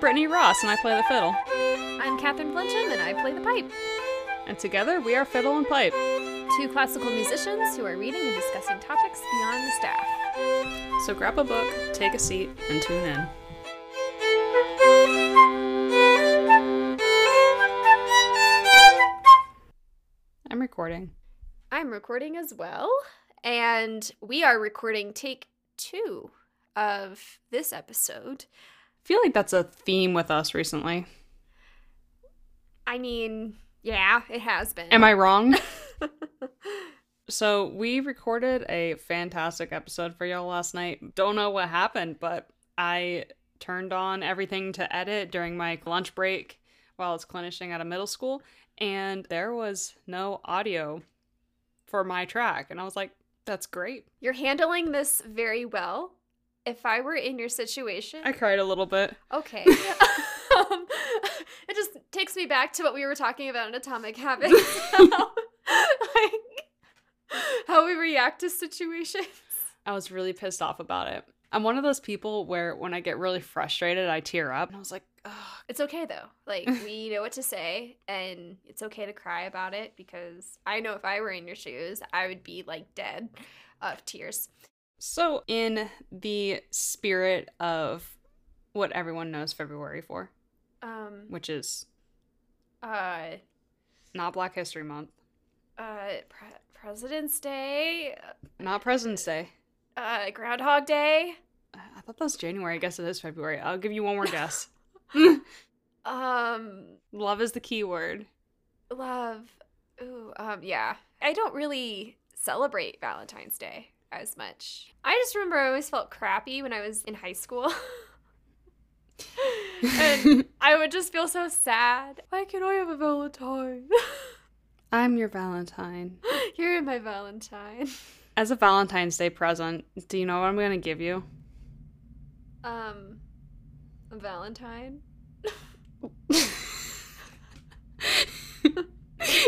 Brittany Ross, and I play the fiddle. I'm Catherine Flinchum, and I play the pipe. And together we are Fiddle and Pipe. Two classical musicians who are reading and discussing topics beyond the staff. So grab a book, take a seat, and tune in. I'm recording. I'm recording as well, and we are recording take two of this episode. Feel like that's a theme with us recently. I mean, yeah, it has been. Am I wrong? so, we recorded a fantastic episode for y'all last night. Don't know what happened, but I turned on everything to edit during my lunch break while I was clinishing at a middle school, and there was no audio for my track. And I was like, that's great. You're handling this very well. If I were in your situation, I cried a little bit. okay. um, it just takes me back to what we were talking about in Atomic Habits. how, like how we react to situations. I was really pissed off about it. I'm one of those people where when I get really frustrated, I tear up. And I was like, Ugh. It's okay though. Like we know what to say and it's okay to cry about it because I know if I were in your shoes, I would be like dead of tears. So, in the spirit of what everyone knows February for, Um which is uh not Black History Month, uh Pre- President's Day, not President's Day. uh Groundhog Day, I thought that was January. I guess it is February. I'll give you one more guess. um Love is the key word. love. Ooh, um yeah. I don't really celebrate Valentine's Day as much. I just remember I always felt crappy when I was in high school. and I would just feel so sad. Why can't I have a Valentine? I'm your Valentine. You're my Valentine. As a Valentine's Day present, do you know what I'm going to give you? Um, a Valentine.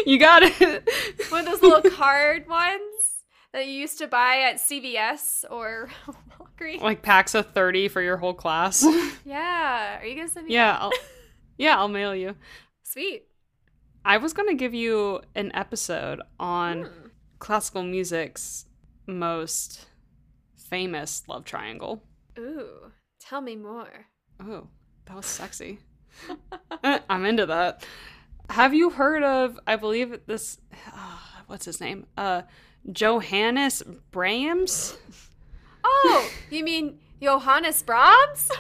you got it. One of those little card ones that you used to buy at CVS or Walgreens. like packs of 30 for your whole class. Yeah, are you gonna send me? yeah. I'll, yeah, I'll mail you. Sweet. I was going to give you an episode on Hmm. classical music's most famous love triangle. Ooh, tell me more. Oh, that was sexy. Uh, I'm into that. Have you heard of, I believe this, uh, what's his name? Uh, Johannes Brahms? Oh, you mean Johannes Brahms?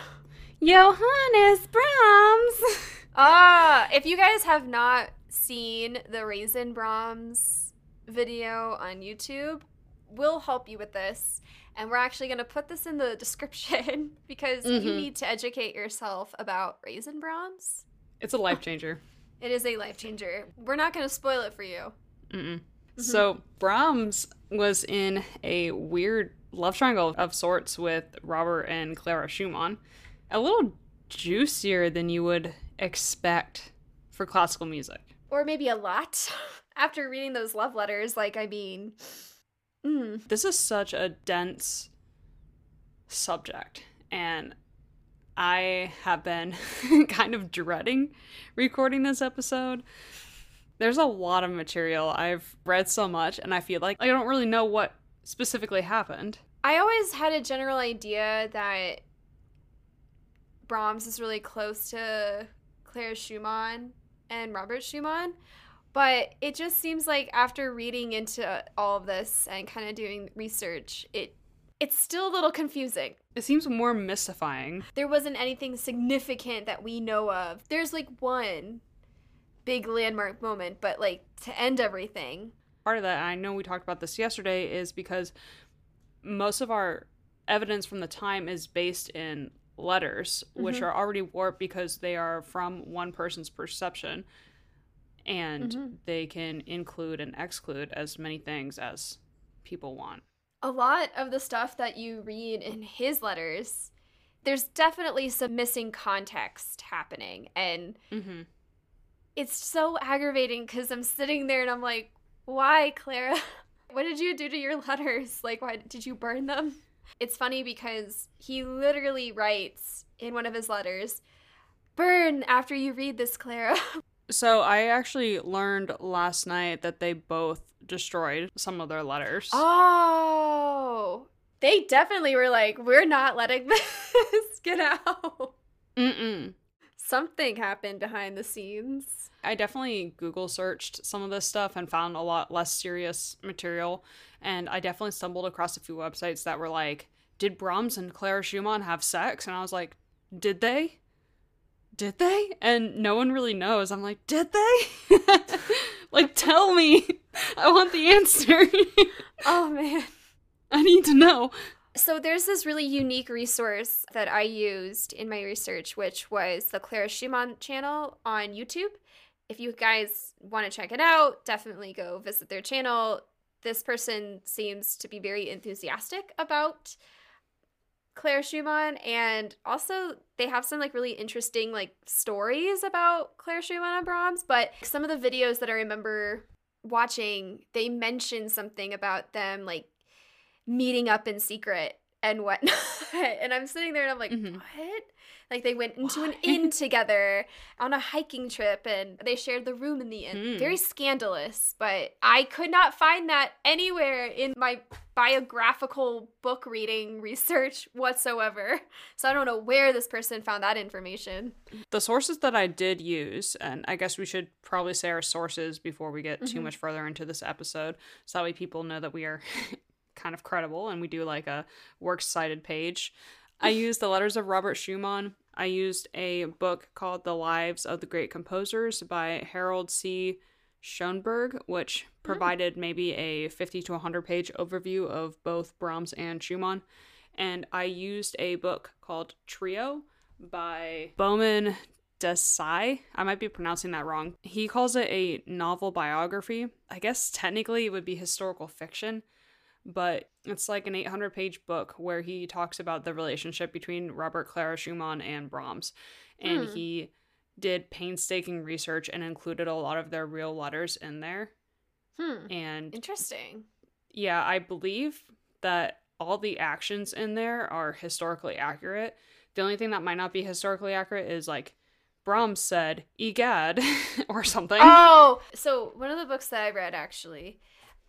Johannes Brahms! Ah, if you guys have not seen the Raisin Brahms video on YouTube, we'll help you with this. And we're actually going to put this in the description because you Mhm. need to educate yourself about Raisin Brahms. It's a life changer. It is a life changer. We're not going to spoil it for you. Mm-mm. So Brahms was in a weird love triangle of sorts with Robert and Clara Schumann. A little juicier than you would expect for classical music. Or maybe a lot. After reading those love letters, like, I mean, mm, This is such a dense subject, and I have been kind of dreading recording this episode. There's a lot of material. I've read so much, and I feel like I don't really know what specifically happened. I always had a general idea that Brahms is really close to Claire Schumann and Robert Schumann, but it just seems like after reading into all of this and kind of doing research, it it's still a little confusing. It seems more mystifying. There wasn't anything significant that we know of. There's like one big landmark moment, but like to end everything, Part of that, and I know we talked about this yesterday, is because most of our evidence from the time is based in letters, which Mhm. are already warped because they are from one person's perception. And Mhm. they can include and exclude as many things as people want. a lot of the stuff that you read in his letters, there's definitely some missing context happening. And Mm-hmm. It's so aggravating because I'm sitting there and I'm like, why, Clara? What did you do to your letters? Like, why did you burn them? It's funny because he literally writes in one of his letters, burn after you read this, Clara. So I actually learned last night that they both destroyed some of their letters. Oh, they definitely were like, we're not letting this get out. Mm-mm. Something happened behind the scenes. I definitely Google searched some of this stuff and found a lot less serious material. And I definitely stumbled across a few websites that were like, Did Brahms and Clara Schumann have sex? And I was like, Did they? Did they? And no one really knows. I'm like, Did they? like, tell me. I want the answer. Oh man. I need to know. So there's this really unique resource that I used in my research, which was the Clara Schumann channel on YouTube. If you guys want to check it out, definitely go visit their channel. This person seems to be very enthusiastic about Clara Schumann and also they have some like really interesting like stories about Clara Schumann and Brahms, but some of the videos that I remember watching, they mention something about them like meeting up in secret and whatnot. and I'm sitting there and I'm like, Mhm. what? Like they went into an inn together on a hiking trip and they shared the room in the inn. Mm. Very scandalous, but I could not find that anywhere in my biographical book reading research whatsoever. So I don't know where this person found that information. The sources that I did use, and I guess we should probably say our sources before we get too Mhm. much further into this episode, so that way people know that we are kind of credible and we do like a works cited page. I used the letters of Robert Schumann. I used a book called The Lives of the Great Composers by Harold C. Schonberg, which hmm. provided maybe a 50 to 100 page overview of both Brahms and Schumann. And I used a book called Trio by Boman Desai. I might be pronouncing that wrong. He calls it a novel biography. I guess technically it would be historical fiction, but it's like an 800 page book where he talks about the relationship between Robert Clara Schumann and Brahms. And Hmm. he did painstaking research and included a lot of their real letters in there. Hmm. And Interesting. yeah, I believe that all the actions in there are historically accurate. The only thing that might not be historically accurate is like Brahms said, egad, or something. Oh, so one of the books that I read actually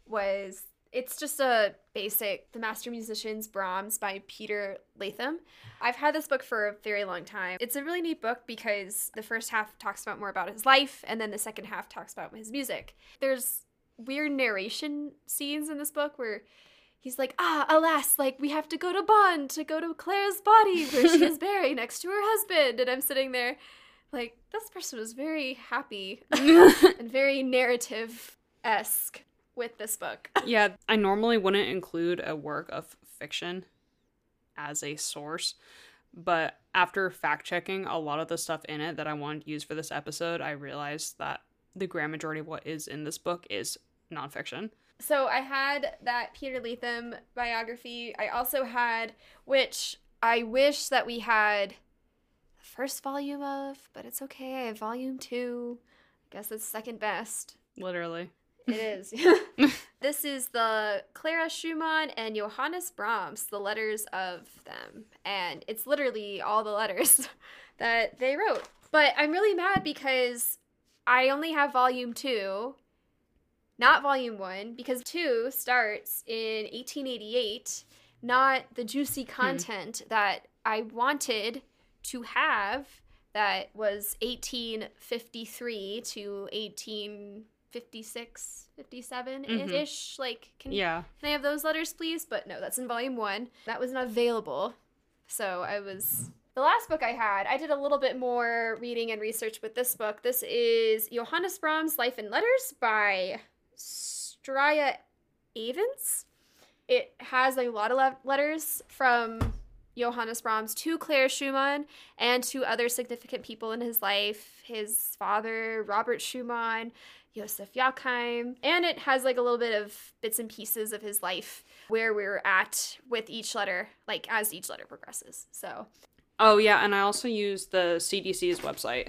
was it's just a basic The Master Musicians Brahms by Peter Latham. I've had this book for a very long time. It's a really neat book because the first half talks about more about his life and then the second half talks about his music. There's weird narration scenes in this book where he's like, "Ah, alas, like we have to go to Bonn to go to Claire's body where she is buried next to her husband." And I'm sitting there like this person was very happy and very narrative esque with this book. yeah, I normally wouldn't include a work of fiction as a source, but after fact checking a lot of the stuff in it that I wanted to use for this episode, I realized that the grand majority of what is in this book is nonfiction. So I had that Peter Latham biography. I also had, which I wish that we had the first volume of, but it's okay. I have volume two. I guess it's second best. Literally. It is. this is the Clara Schumann and Johannes Brahms, the letters of them. And it's literally all the letters that they wrote. But I'm really mad because I only have volume two, not volume one, because two starts in 1888, not the juicy hmm. content that I wanted to have that was 1853 to 1856 57 ish mm-hmm. like can, Yeah. can i have those letters please? But no that's in volume one. That was not available. So i was the last book i had i did a little bit more reading and research with this book. This is johannes brahms life and letters by Styra Avins it has a lot of le- letters from Johannes Brahms to Claire Schumann and to other significant people in his life, his father, Robert Schumann, Josef Joachim, and it has like a little bit of bits and pieces of his life where we're at with each letter, like as each letter progresses. So, Oh yeah, and I also used the CDC's website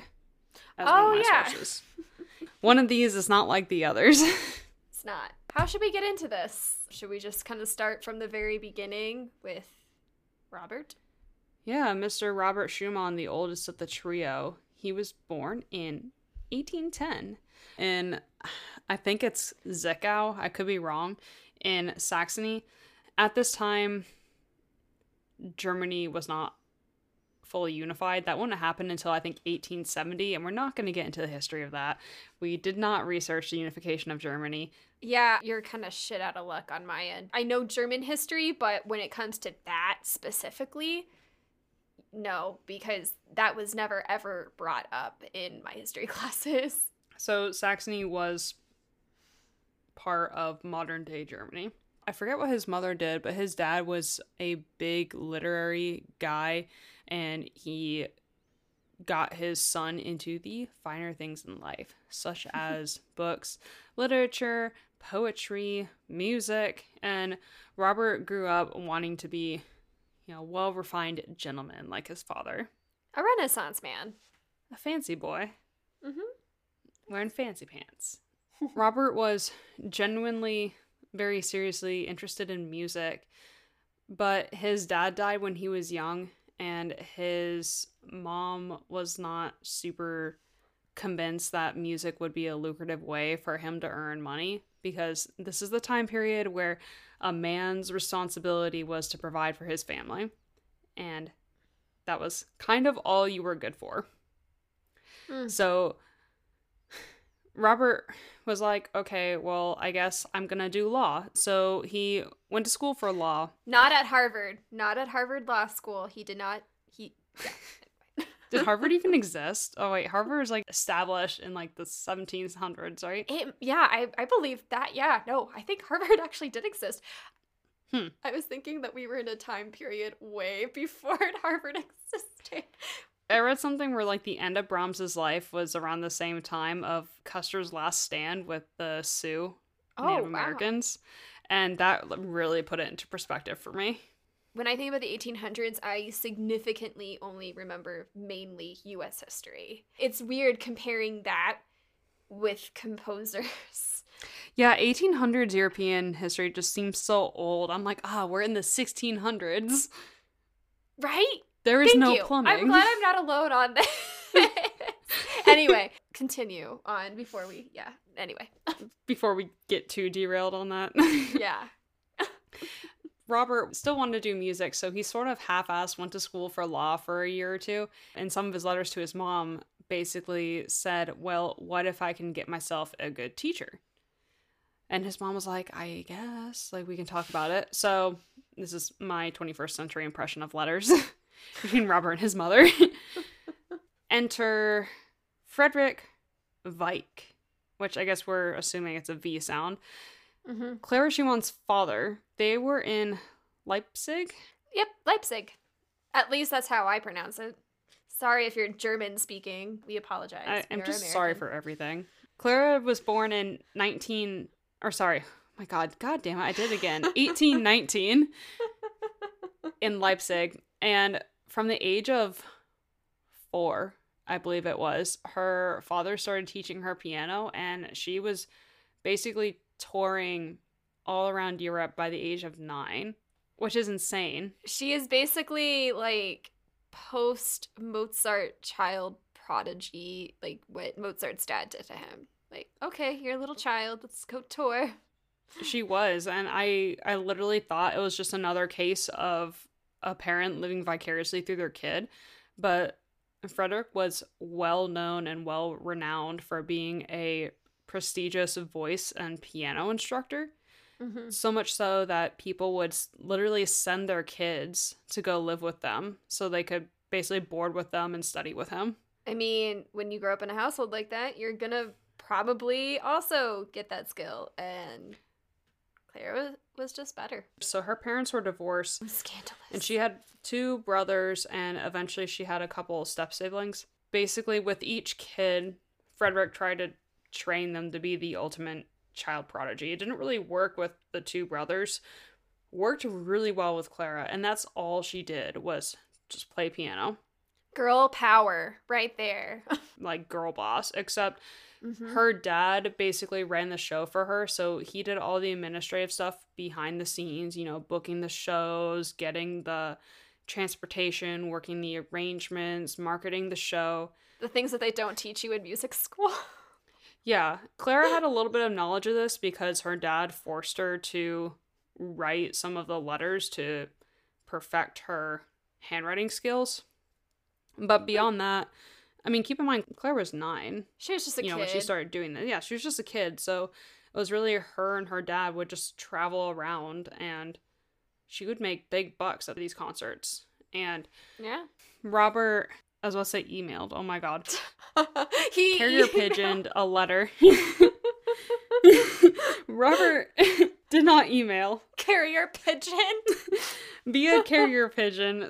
as Oh, one of oh, my yeah. sources. One of these is not like the others. it's not. How should we get into this? Should we just kind of start from the very beginning with Robert? Yeah, Mr. Robert Schumann, the oldest of the trio, he was born in 1810 in, I think it's Zwickau, I could be wrong, in Saxony. At this time, Germany was not fully unified. That wouldn't happen until I think 1870, and we're not going to get into the history of that. We did not research the unification of Germany. Yeah, you're kind of shit out of luck on my end. I know German history, but when it comes to that specifically, no, because that was never ever brought up in my history classes. So Saxony was part of modern day Germany. I forget what his mother did, but his dad was a big literary guy and he got his son into the finer things in life, such as books, literature, poetry, music, and Robert grew up wanting to be, you know, well refined gentleman like his father. A renaissance man. A fancy boy. Mm-hmm. Wearing fancy pants. Robert was genuinely very seriously interested in music, but his dad died when he was young, and his mom was not super convinced that music would be a lucrative way for him to earn money because this is the time period where a man's responsibility was to provide for his family. And that was kind of all you were good for. Mm. So Robert was like, okay, well, I guess I'm going to do law. So he went to school for law. Not at Harvard. Not at Harvard Law School. He did not. He. Yeah. Did Harvard even exist? Oh, wait, Harvard was like established in like the 1700s, right? It, yeah, I, I believe that. Yeah, no, I think Harvard actually did exist. Hmm. I was thinking that we were in a time period way before Harvard existed. I read something where like the end of Brahms's life was around the same time of Custer's last stand with the Sioux Oh, Native wow. Americans, and that really put it into perspective for me. When I think about the 1800s, I significantly only remember mainly US history. It's weird comparing that with composers. Yeah, 1800s European history just seems so old. I'm like, ah, we're in the 1600s. Right? There is Thank no you. plumbing. I'm glad I'm not alone on this. anyway, continue on before we, yeah. Anyway, Before we get too derailed on that. yeah. Robert still wanted to do music, so he sort of half assed went to school for law for a year or two. And some of his letters to his mom basically said, Well, what if I can get myself a good teacher? And his mom was like, I guess, like, we can talk about it. So, this is my 21st century impression of letters between Robert and his mother. Enter Frederick Vike, which I guess we're assuming it's a V sound. Mm-hmm. Clara Schumann's father, they were in Leipzig. Yep, Leipzig. At least that's how I pronounce it. Sorry if you're German speaking. We apologize. I, I'm We're just sorry for everything. Clara was born in 19 or sorry, oh my god, god damn it, I did it again. 1819 in Leipzig and from the age of 4, I believe it was, her father started teaching her piano and she was basically touring all around Europe by the age of 9, which is insane. She is basically like post Mozart child prodigy, like what Mozart's dad did to him. Like, okay, you're a little child, let's go tour. She was, and I I literally thought it was just another case of a parent living vicariously through their kid, but Frederick was well known and well renowned for being a prestigious voice and piano instructor. Mm-hmm. So much so that people would literally send their kids to go live with them so they could basically board with them and study with him. I mean, when you grow up in a household like that, you're gonna probably also get that skill. And Claire was, was just better. So her parents were divorced Scandalous. And she had two brothers, and eventually she had a couple of step siblings. Basically, with each kid, Frederick tried to train them to be the ultimate child prodigy. It didn't really work with the two brothers. Worked really well with Clara, and that's all she did was just play piano, girl power right there. like girl boss. Except Mhm. her dad basically ran the show for her so he did all the administrative stuff behind the scenes you know booking the shows getting the transportation, working the arrangements, marketing the show. The things that they don't teach you in music school. Yeah, Clara had a little bit of knowledge of this because her dad forced her to write some of the letters to perfect her handwriting skills. But beyond that, I mean, keep in mind, Claire was nine. She was just a you know, kid. when she started doing this. Yeah, she was just a kid. So it was really her and her dad would just travel around and she would make big bucks at these concerts. And yeah. Robert, as well about to say emailed. Oh my God. he Carrier pigeoned a letter. Robert did not email. carrier pigeon. Via carrier pigeon,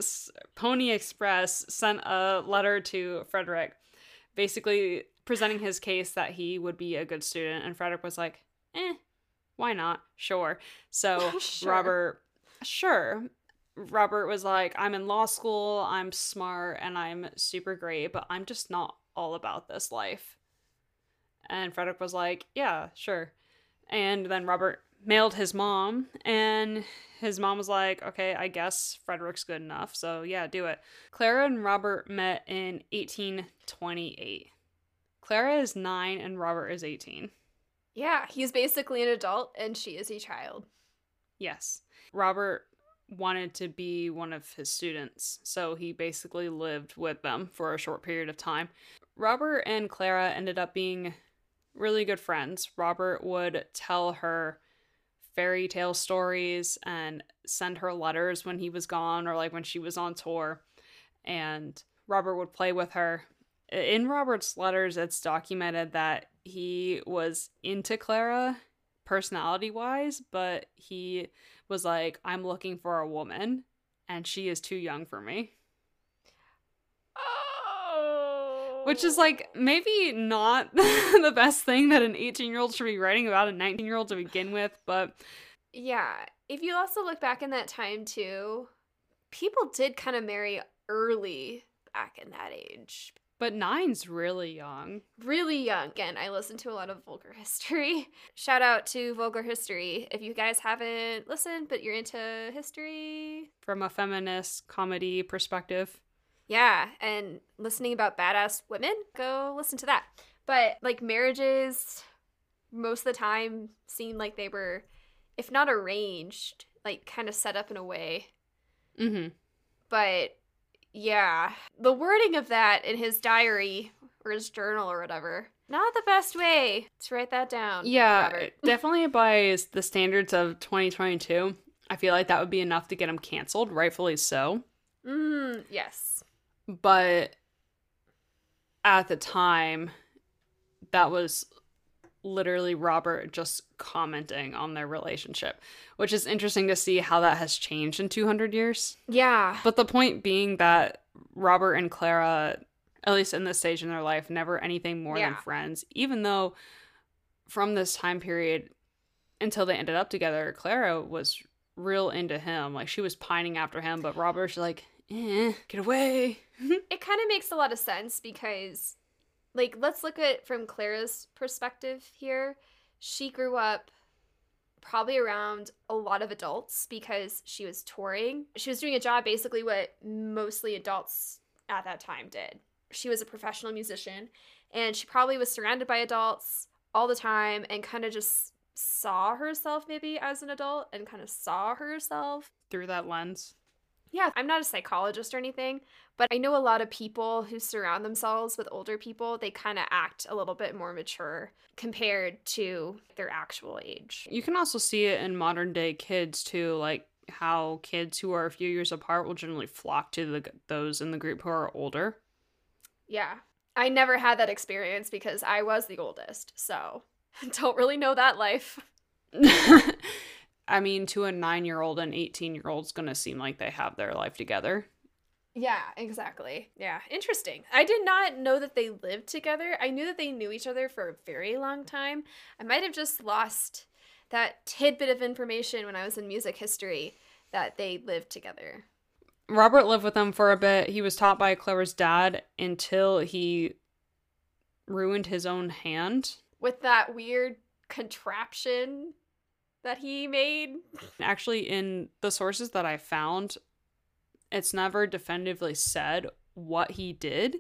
Pony Express sent a letter to Frederick, basically presenting his case that he would be a good student. And Frederick was like, eh, why not? Sure. So Sure. Robert, sure. Robert was like, I'm in law school, I'm smart, and I'm super great, but I'm just not all about this life. And Frederick was like, yeah, sure. And then Robert mailed his mom, and his mom was like, okay, I guess Frederick's good enough, so yeah, do it. Clara and Robert met in 1828. Clara is nine, and Robert is 18. Yeah, he's basically an adult and she is a child. Yes. Robert wanted to be one of his students, so he basically lived with them for a short period of time. Robert and Clara ended up being really good friends. Robert would tell her fairy tale stories and send her letters when he was gone or like when she was on tour. And Robert would play with her. In Robert's letters, it's documented that he was into Clara personality wise, but he was like, I'm looking for a woman and she is too young for me. Oh. Which is like maybe not the best thing that an 18 year old should be writing about a 19 year old to begin with, but Yeah. If you also look back in that time too, people did kind of marry early back in that age. but nine's really young. Really young. Again, I listen to a lot of vulgar history. Shout out to vulgar history. If you guys haven't listened, but you're into history, From a feminist comedy perspective. Yeah, and listening about badass women, go listen to that. But like marriages, most of the time seem like they were, if not arranged, like kind of set up in a way Mm-hmm. But yeah, the wording of that in his diary or his journal or whatever, not the best way to write that down. Yeah, definitely by the standards of 2022. I feel like that would be enough to get him canceled, rightfully so. Mm, yes. But at the time, that was literally Robert just commenting on their relationship, which is interesting to see how that has changed in 200 years. Yeah. But the point being that Robert and Clara, at least in this stage in their life, never anything more than friends, even though from this time period until they ended up together, Clara was real into him. Like she was pining after him, but Robert's like, eh, get away. It kind of makes a lot of sense because, like, let's look at it from Clara's perspective here. She grew up probably around a lot of adults because she was touring. She was doing a job basically what mostly adults at that time did. She was a professional musician and she probably was surrounded by adults all the time and kind of just saw herself maybe as an adult and kind of saw herself Through that lens. Yeah, I'm not a psychologist or anything, but I know a lot of people who surround themselves with older people, they kind of act a little bit more mature compared to their actual age. You can also see it in modern day kids too, like how kids who are a few years apart will generally flock to the those in the group who are older. Yeah. I never had that experience because I was the oldest, so don't really know that life. I mean, to a nine year old and 18 year old, it's going to seem like they have their life together. Yeah, exactly. Yeah, interesting. I did not know that they lived together. I knew that they knew each other for a very long time. I might have just lost that tidbit of information when I was in music history that they lived together. Robert lived with them for a bit. He was taught by Clara's dad until he ruined his own hand. With that weird contraption that he made. Actually, in the sources that I found, it's never definitively said what he did.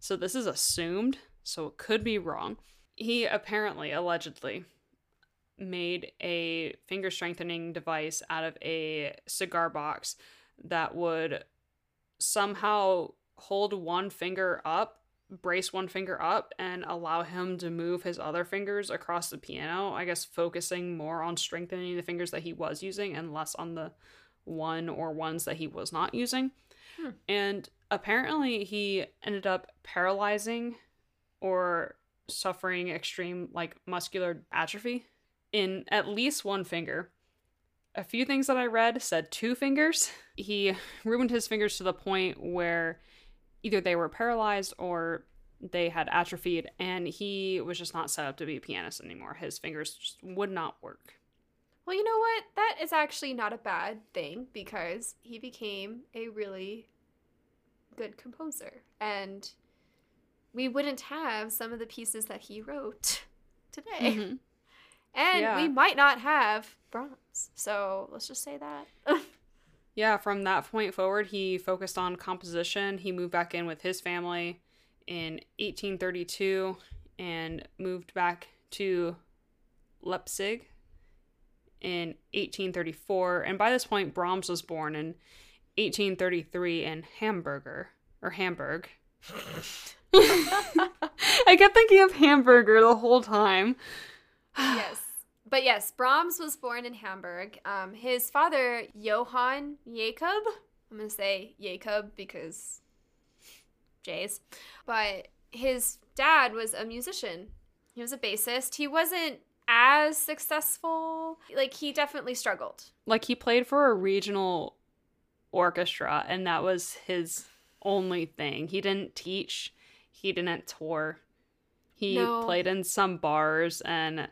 So this is assumed, so it could be wrong. He apparently, allegedly, made a finger strengthening device out of a cigar box that would somehow hold one finger up, brace one finger up, and allow him to move his other fingers across the piano. I guess focusing more on strengthening the fingers that he was using and less on the one or ones that he was not using. Hmm. And apparently, he ended up paralyzing or suffering extreme like muscular atrophy in at least one finger. A few things that I read said two fingers. He ruined his fingers to the point where either they were paralyzed or they had atrophied, and he was just not set up to be a pianist anymore. His fingers just would not work. Well, you know what? That is actually not a bad thing because he became a really good composer. And we wouldn't have some of the pieces that he wrote today. Mhm. And Yeah. we might not have Brahms. So let's just say that. Yeah, from that point forward, he focused on composition. He moved back in with his family in 1832 and moved back to Leipzig in 1834. And by this point, Brahms was born in 1833 in Hamburger or Hamburg. I kept thinking of hamburger the whole time. yes. But yes, Brahms was born in Hamburg. Um, his father, Johann Jacob, I'm going to say Jacob because J's, but his dad was a musician. He was a bassist. He wasn't as successful. Like, he definitely struggled. like he played for a regional orchestra and that was his only thing he didn't teach he didn't tour he No. played in some bars and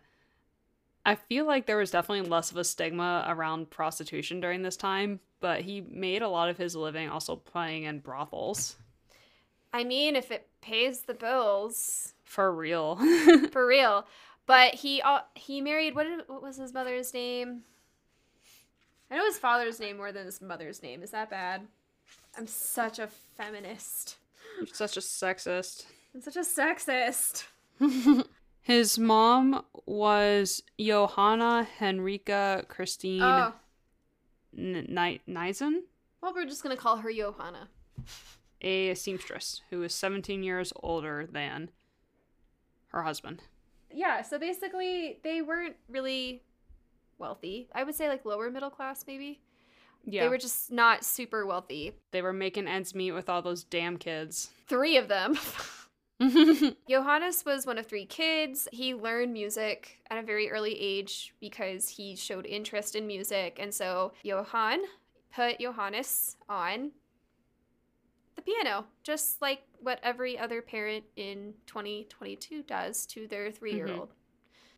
i feel like there was definitely less of a stigma around prostitution during this time but he made a lot of his living also playing in brothels I mean, if it pays the bills, for real for real. But he uh, he married what did, what was his mother's name? I know his father's name more than his mother's name. Is that bad? I'm such a feminist. You're such a sexist I'm such a sexist. his mom was johanna henrika christine Oh, N- Ni- Nissen, well, we're just gonna call her Johanna. a seamstress who is 17 years older than her husband. Yeah, so basically they weren't really wealthy. I would say like lower middle class maybe. Yeah, They were just not super wealthy. They were making ends meet with all those damn kids. Three of them. Johannes was one of three kids. He learned music at a very early age because he showed interest in music. And so Johann put Johannes on the piano, just like what every other parent in 2022 does to their three year old. Mm-hmm.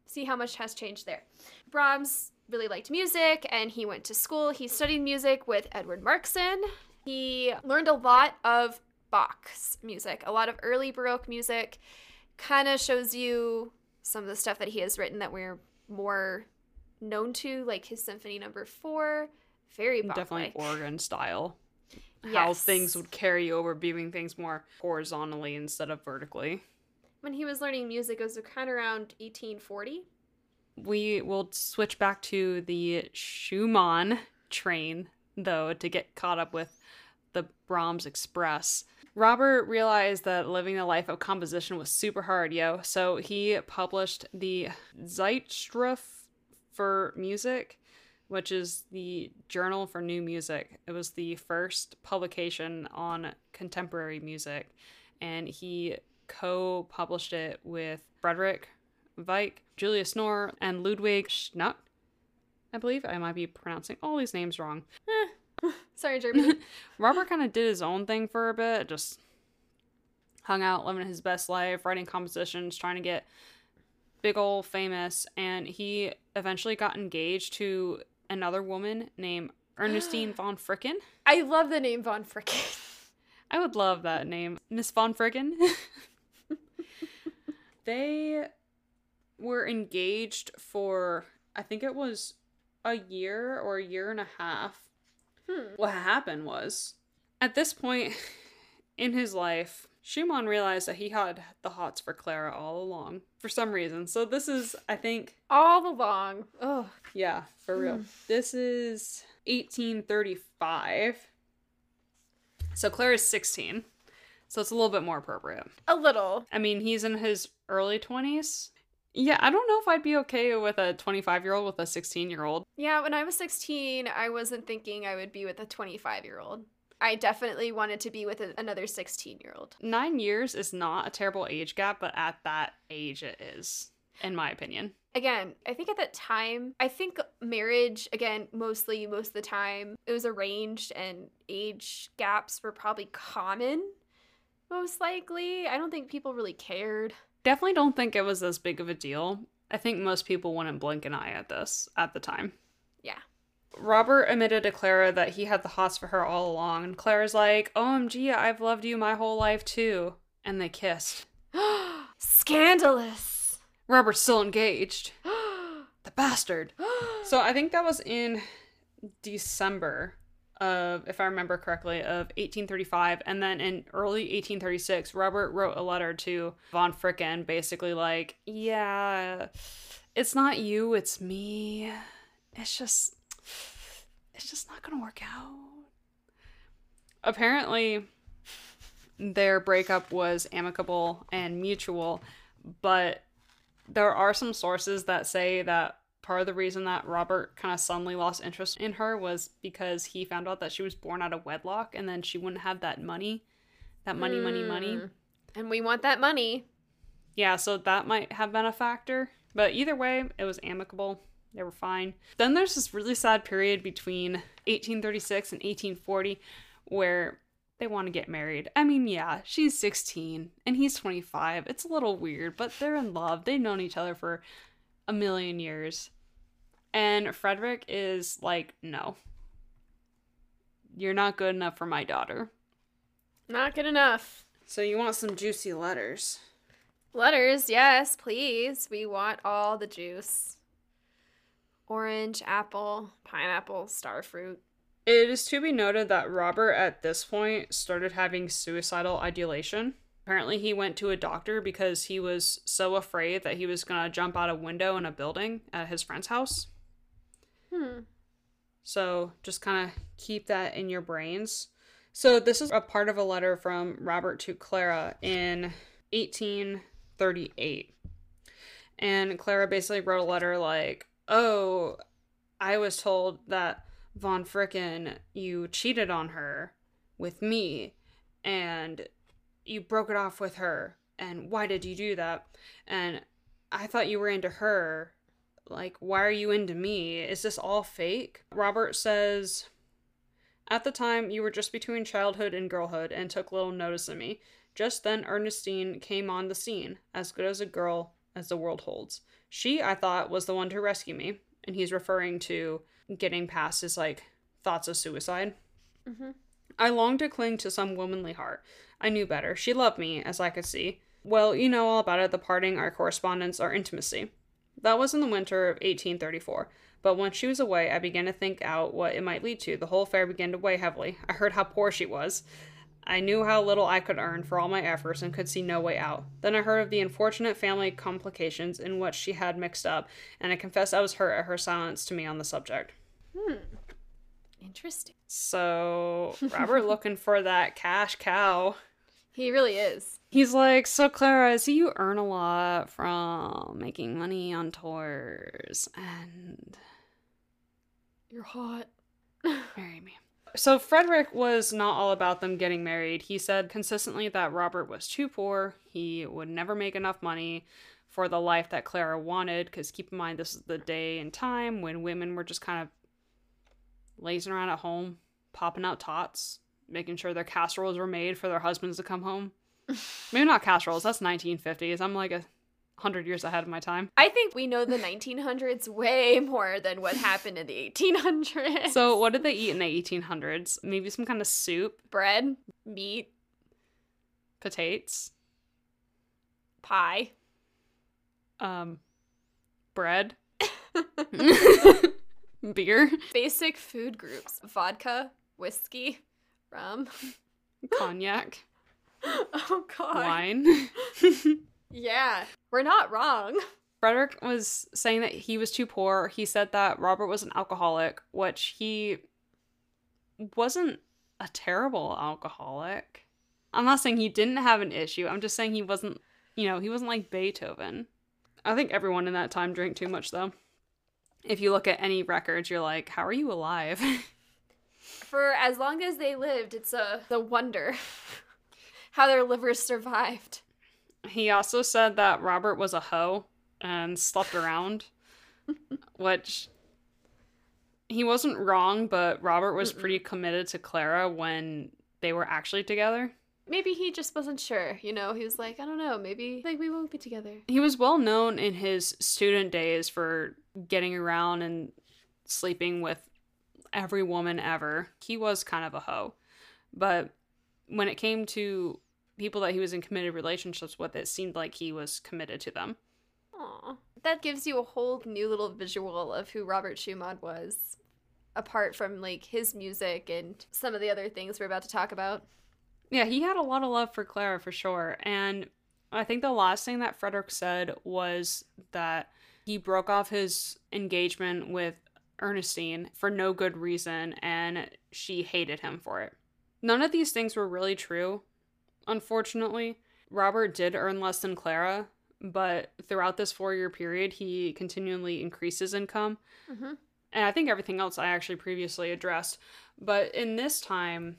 See how much has changed there. Brahms really liked music and he went to school. He studied music with Edward Marxsen. He learned a lot of Bach's music, a lot of early Baroque music. Kind of shows you some of the stuff that he has written that we're more known to, like his Symphony Number Four. Very Bach Definitely organ style. How Yes. things would carry over, viewing things more horizontally instead of vertically. When he was learning music, it was kind of around 1840. We will switch back to the Schumann train, though, to get caught up with the Brahms Express. Robert realized that living the life of composition was super hard, yo. So he published the Zeitschrift for Music, which is the Journal for New Music. It was the first publication on contemporary music, and he co published it with Frederick Wieck, Julius Knorr, and Ludwig Schuncke. I believe I might be pronouncing all these names wrong. Eh, Sorry, Jeremy. Robert kind of did his own thing for a bit, just hung out, living his best life, writing compositions, trying to get big ol' famous, and he eventually got engaged to another woman named Ernestine von Fricken. I love the name Von Fricken. I would love that name, Miss von Fricken. they were engaged for I think it was a year or a year and a half. Hmm. What happened was At this point in his life, Schumann realized that he had the hots for Clara all along for some reason. So this is, I think, All along. Oh. yeah, for real. This is 1835. So Clara's 16. So it's a little bit more appropriate. A little. I mean, he's in his early 20s. Yeah, I don't know if I'd be okay with a 25 year old with a 16 year old. Yeah, when I was 16, I wasn't thinking I would be with a 25 year old. I definitely wanted to be with another 16 year old. Nine years is not a terrible age gap, but at that age, it is, in my opinion. Again, I think at that time, I think marriage, again, mostly, most of the time, it was arranged and age gaps were probably common, most likely. I don't think people really cared. Definitely don't think it was as big of a deal. I think most people wouldn't blink an eye at this at the time. Yeah. Robert admitted to Clara that he had the hots for her all along, and Clara's like, OMG, I've loved you my whole life too. And they kissed. Scandalous. Robert's still engaged. The bastard. So I think that was in December of, if I remember correctly, of 1835. And then in early 1836, Robert wrote a letter to von Fricken, basically like, yeah, it's not you, it's me. It's just, it's just not gonna work out. Apparently, their breakup was amicable and mutual, but there are some sources that say that part of the reason that Robert kind of suddenly lost interest in her was because he found out that she was born out of wedlock and then she wouldn't have that money. That money, money, money. Mm. And we want that money. Yeah, so that might have been a factor. But either way, it was amicable. They were fine. Then there's this really sad period between 1836 and 1840 where they want to get married. I mean, yeah, she's 16 and he's 25. It's a little weird, but they're in love. They've known each other for a million years. And Frederick is like, no. You're not good enough for my daughter. Not good enough. So you want some juicy letters. Letters, yes, please. We want all the juice. Orange, apple, pineapple, starfruit. It is to be noted that Robert at this point started having suicidal ideation. Apparently, he went to a doctor because he was so afraid that he was going to jump out a window in a building at his friend's house. Hmm. So just kind of keep that in your brains. So this is a part of a letter from Robert to Clara in 1838. And Clara basically wrote a letter like, "Oh, I was told that Von Fricken you cheated on her with me and you broke it off with her. And why did you do that? And I thought you were into her. Like, why are you into me? Is this all fake? Robert says, At the time, you were just between childhood and girlhood and took little notice of me. Just then, Ernestine came on the scene, as good as a girl as the world holds. She, I thought, was the one to rescue me. And he's referring to getting past his, like, thoughts of suicide. Mhm. I longed to cling to some womanly heart. I knew better. She loved me, as I could see. Well, you know all about it the parting, our correspondence, our intimacy. That was in the winter of 1834. But when she was away, I began to think out what it might lead to. The whole affair began to weigh heavily. I heard how poor she was. I knew how little I could earn for all my efforts and could see no way out. Then I heard of the unfortunate family complications in which she had mixed up, and I confess I was hurt at her silence to me on the subject. Hmm. Interesting. So, Robert looking for that cash cow. He really is. He's like, So, Clara, I see you earn a lot from making money on tours, and You're hot. marry me. So, Frederick was not all about them getting married. He said consistently that Robert was too poor, he would never make enough money for the life that Clara wanted, because keep in mind, this is the day and time when women were just kind of lazing around at home, popping out tots, making sure their casseroles were made for their husbands to come home. Maybe not casseroles, that's 1950s. I'm like a hundred years ahead of my time. I think we know the 1900s way more than what happened in the 1800s. So, what did they eat in the 1800s? Maybe some kind of soup, bread, meat, potatoes, pie. um, bread, beer. Basic food groups vodka, whiskey, Rum. Cognac. oh god. Wine. Yeah. We're not wrong. Frederick was saying that he was too poor. He said that Robert was an alcoholic, which he wasn't a terrible alcoholic. I'm not saying he didn't have an issue. I'm just saying he wasn't, you know, he wasn't like Beethoven. I think everyone in that time drank too much though. If you look at any records, you're like, how are you alive? For as long as they lived, it's a the wonder how their livers survived. he also said that Robert was a hoe and slept around, which he wasn't wrong, but Robert was Mm-mm. pretty committed to Clara when they were actually together. Maybe he just wasn't sure, you know. He was like, I don't know, maybe like we won't be together. He was well known in his student days for getting around and sleeping with every woman ever. He was kind of a hoe. But when it came to people that he was in committed relationships with, it seemed like he was committed to them. Aw. That gives you a whole new little visual of who Robert Schumann was, apart from like his music and some of the other things we're about to talk about. Yeah, he had a lot of love for Clara for sure. And I think the last thing that Frederick said was that he broke off his engagement with Ernestine for no good reason and she hated him for it. None of these things were really true, unfortunately. Robert did earn less than Clara, but throughout this four year period, he continually increases income. Mm-hmm. And I think everything else I actually previously addressed. But in this time,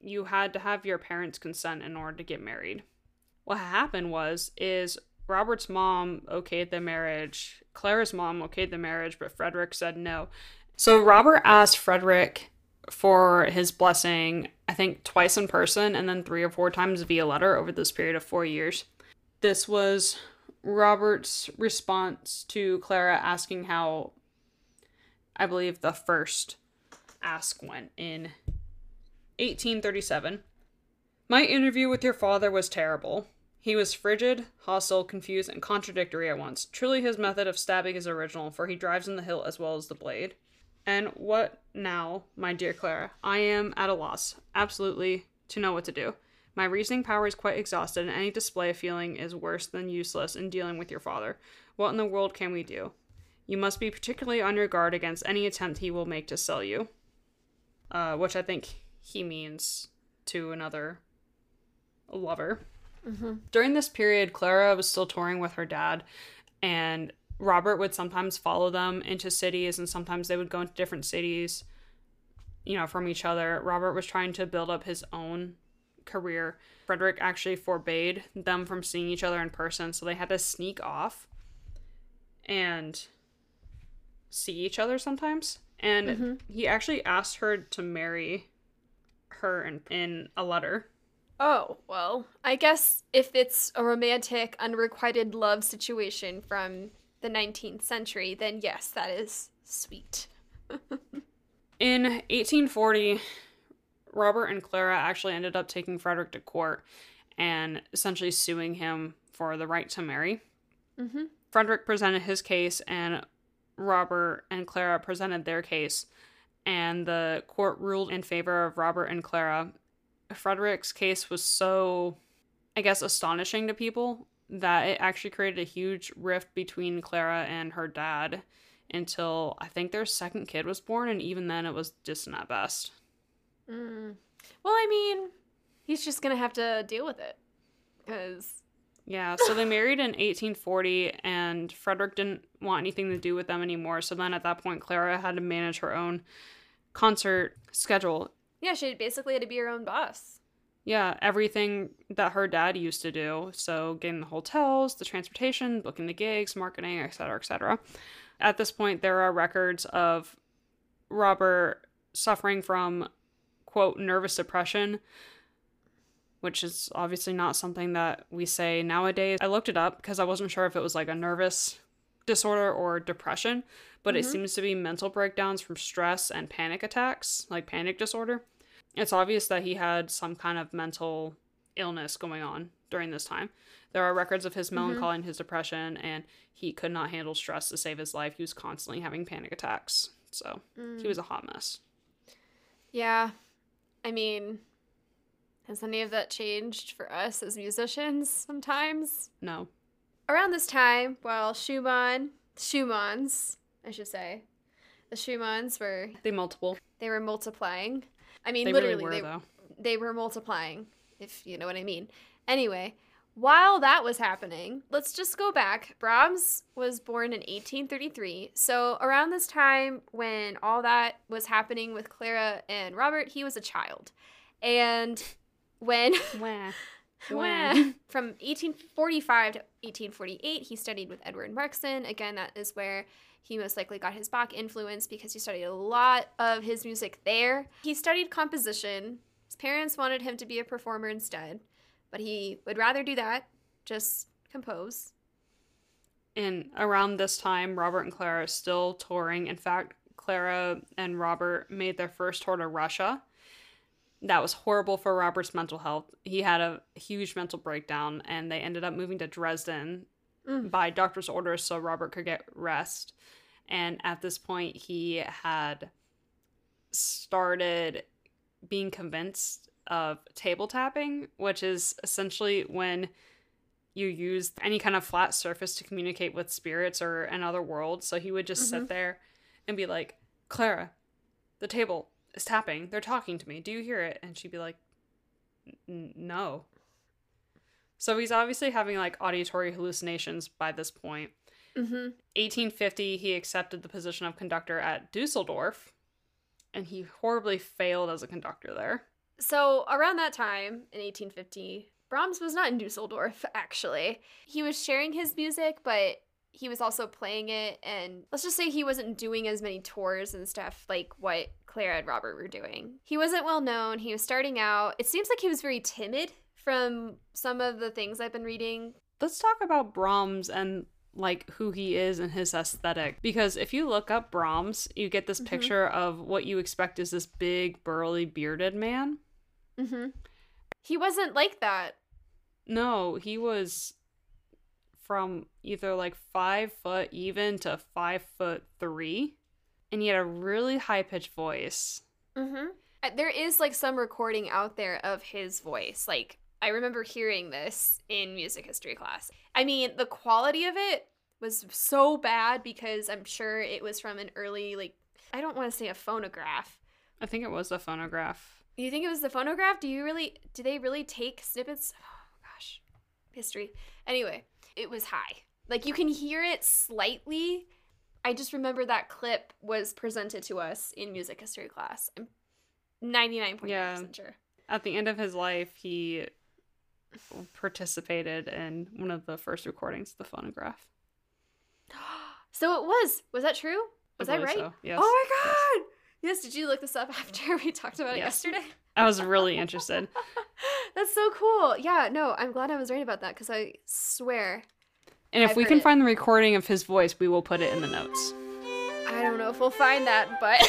you had to have your parents' consent in order to get married. What happened was is Robert's mom okayed the marriage. Clara's mom okayed the marriage, but Frederick said no. So Robert asked Frederick for his blessing, I think twice in person and then three or four times via letter over this period of 4 years. This was Robert's response to Clara asking how I believe the first ask went in 1837. My interview with your father was terrible. He was frigid, hostile, confused, and contradictory at once. Truly, his method of stabbing is original, for he drives in the hilt as well as the blade. And what now, my dear Clara? I am at a loss, absolutely, to know what to do. My reasoning power is quite exhausted, and any display of feeling is worse than useless in dealing with your father. What in the world can we do? You must be particularly on your guard against any attempt he will make to sell you. Uh, which I think he means to another lover. Mm-hmm. During this period, Clara was still touring with her dad, and Robert would sometimes follow them into cities, and sometimes they would go into different cities, you know, from each other. Robert was trying to build up his own career. Frederick actually forbade them from seeing each other in person, so they had to sneak off and see each other sometimes. And Mhm. he actually asked her to marry her in, in a letter. Oh, well, I guess if it's a romantic, unrequited love situation from the 19th century, then yes, that is sweet. In 1840, Robert and Clara actually ended up taking Frederick to court and essentially suing him for the right to marry. Mm-hmm. Frederick presented his case, and Robert and Clara presented their case, and the court ruled in favor of Robert and Clara. Frederick's case was so, I guess, astonishing to people that it actually created a huge rift between Clara and her dad until I think their second kid was born, and even then it was distant at best. Mm. Well, I mean, he's just gonna have to deal with it. Because, Yeah, so they married in 1840, and Frederick didn't want anything to do with them anymore. So then at that point, Clara had to manage her own concert schedule. yeah, she basically had to be her own boss. Yeah, everything that her dad used to do. So getting the hotels, the transportation, booking the gigs, marketing, etc., etc. At this point, there are records of Robert suffering from, quote, nervous depression, which is obviously not something that we say nowadays. I looked it up because I wasn't sure if it was like a nervous disorder or depression, but it Mhm. seems to be mental breakdowns from stress and panic attacks, like panic disorder. It's obvious that he had some kind of mental illness going on during this time. There are records of his Mhm. melancholy and his depression, and he could not handle stress to save his life. He was constantly having panic attacks. So he Mm. was a hot mess. Yeah. I mean, Has any of that changed for us as musicians sometimes? No. Around this time, while Schumann, Schumanns, I should say, the Schumanns were They multiple. they were multiplying. I mean, They literally, really were they they were multiplying, if you know what I mean. Anyway, while that was happening, let's just go back. Brahms was born in 1833. So, around this time when all that was happening with Clara and Robert, he was a child. And when Wah. Wah. from 1845 to 1848, he studied with Edward Marxsen. Again, that is where he most likely got his Bach influence because he studied a lot of his music there. He studied composition. His parents wanted him to be a performer instead, but he would rather do that, just compose. And around this time, Robert and Clara are still touring. In fact, Clara and Robert made their first tour to Russia. That was horrible for Robert's mental health. He had a huge mental breakdown, and they ended up moving to Dresden Mm. by doctor's orders so Robert could get rest. And at this point, he had started being convinced of table tapping, which is essentially when you use any kind of flat surface to communicate with spirits or another world. So he would just sit there and be like, Clara, the table is tapping. They're talking to me. Do you hear it? And she'd be like, no. So he's obviously having like auditory hallucinations by this point. Mm-hmm. 1850, he accepted the position of conductor at Dusseldorf, and he horribly failed as a conductor there. So around that time in 1850, Brahms was not in Dusseldorf actually. He was sharing his music, but he was also playing it and let's just say he wasn't doing as many tours and stuff like what Clara and Robert were doing. He wasn't well known. He was starting out. It seems like he was very timid from some of the things I've been reading. Let's talk about Brahms and like who he is and his aesthetic. Because if you look up Brahms, you get this picture of what you expect is this big, burly, bearded man. Mm-hmm. He wasn't like that. No, he was from either like five foot even to five foot three. And he had a really high pitched voice. Mm-hmm. There is like some recording out there of his voice. Like I remember hearing this in music history class. I mean, the quality of it was so bad because I'm sure it was from an early like I don't want to say a phonograph. I think it was a phonograph. You think it was the phonograph? Do you really do they really take snippets? Oh gosh. History. Anyway, it was high. Like you can hear it slightly. I just remember that clip was presented to us in music history class. I'm 99.9% Yeah. sure. At the end of his life, he participated in one of the first recordings of the phonograph. So it was. Was that true? Was I, believe right? so, Yes. Oh my god. Yes, did you look this up after we talked about it Yes. yesterday? I was really interested. That's so cool. Yeah, no, I'm glad I was right about that because I swear And if I've we can it. find the recording of his voice, we will put it in the notes. I don't know if we'll find that, but.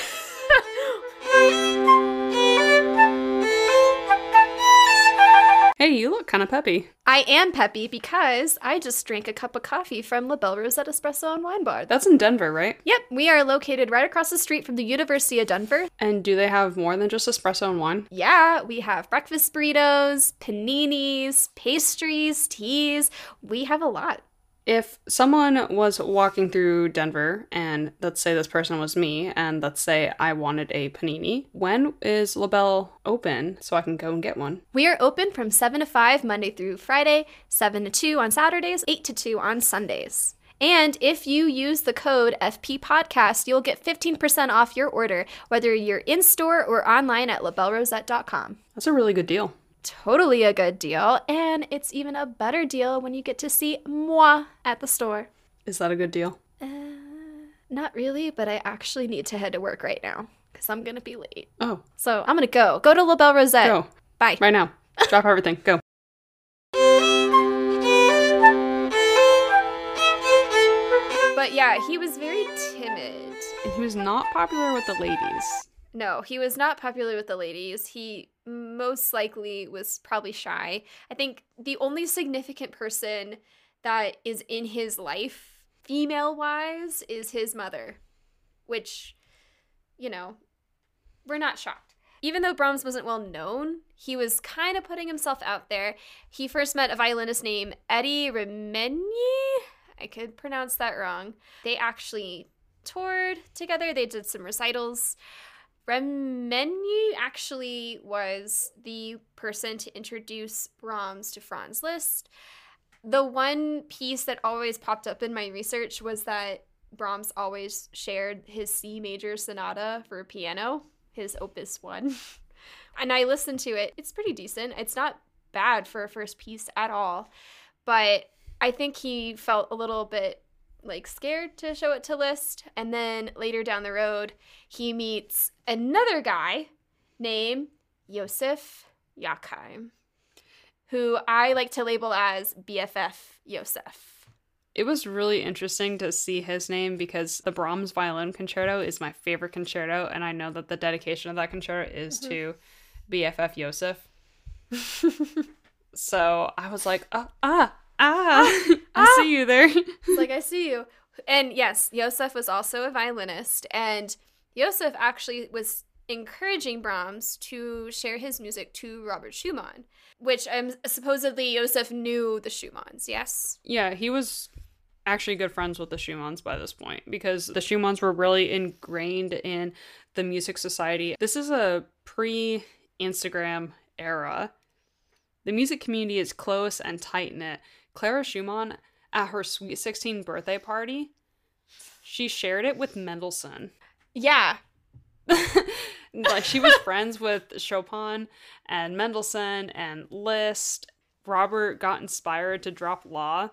Hey, you look kind of peppy. I am peppy because I just drank a cup of coffee from La Belle Rosette Espresso and Wine Bar. That's in Denver, right? Yep, we are located right across the street from the University of Denver. And do they have more than just espresso and wine? Yeah, we have breakfast burritos, paninis, pastries, teas. We have a lot. If someone was walking through Denver, and let's say this person was me, and let's say I wanted a panini, when is LaBelle open so I can go and get one? We are open from 7 to 5 Monday through Friday, 7 to 2 on Saturdays, 8 to 2 on Sundays. And if you use the code FP Podcast, you'll get 15% off your order, whether you're in store or online at labellerosette.com. That's a really good deal. Totally a good deal, and it's even a better deal when you get to see moi at the store. Is that a good deal? Uh, not really, but I actually need to head to work right now because I'm gonna be late. Oh, So I'm gonna go. Go to La Belle Rosette. go. Bye. Right now. Drop everything. Go. But yeah, he was very timid. And he was not popular with the ladies. No, he was not popular with the ladies. He most likely was probably shy. I think the only significant person that is in his life, female wise, is his mother, which, you know, we're not shocked. even though Brahms wasn't well known, he was kind of putting himself out there. He first met a violinist named Eddie Remenyi. I could pronounce that wrong. They actually toured together, they did some recitals. Remenyi actually was the person to introduce Brahms to Franz Liszt. The one piece that always popped up in my research was that Brahms always shared his C major sonata for piano, his opus 1. and I listened to it. It's pretty decent. It's not bad for a first piece at all. But I think he felt a little bit like scared to show it to Liszt. And then later down the road, he meets another guy named Yosef Joachim, who I like to label as BFF Yosef. It was really interesting to see his name because the Brahms Violin Concerto is my favorite concerto, and I know that the dedication of that concerto is mm-hmm. to BFF Yosef. so I was like, ah, ah, ah, I ah. see you there. like, I see you. And yes, Josef was also a violinist, and Josef actually was encouraging Brahms to share his music to Robert Schumann, which um, supposedly Josef knew the Schumanns, yes? Yeah, he was actually good friends with the Schumanns by this point because the Schumanns were really ingrained in the music society. This is a pre Instagram era. The music community is close and tight knit. Clara Schumann, at her sweet 16 birthday party, she shared it with Mendelssohn. Yeah. like she was friends with Chopin and Mendelssohn and Liszt. Robert got inspired to drop law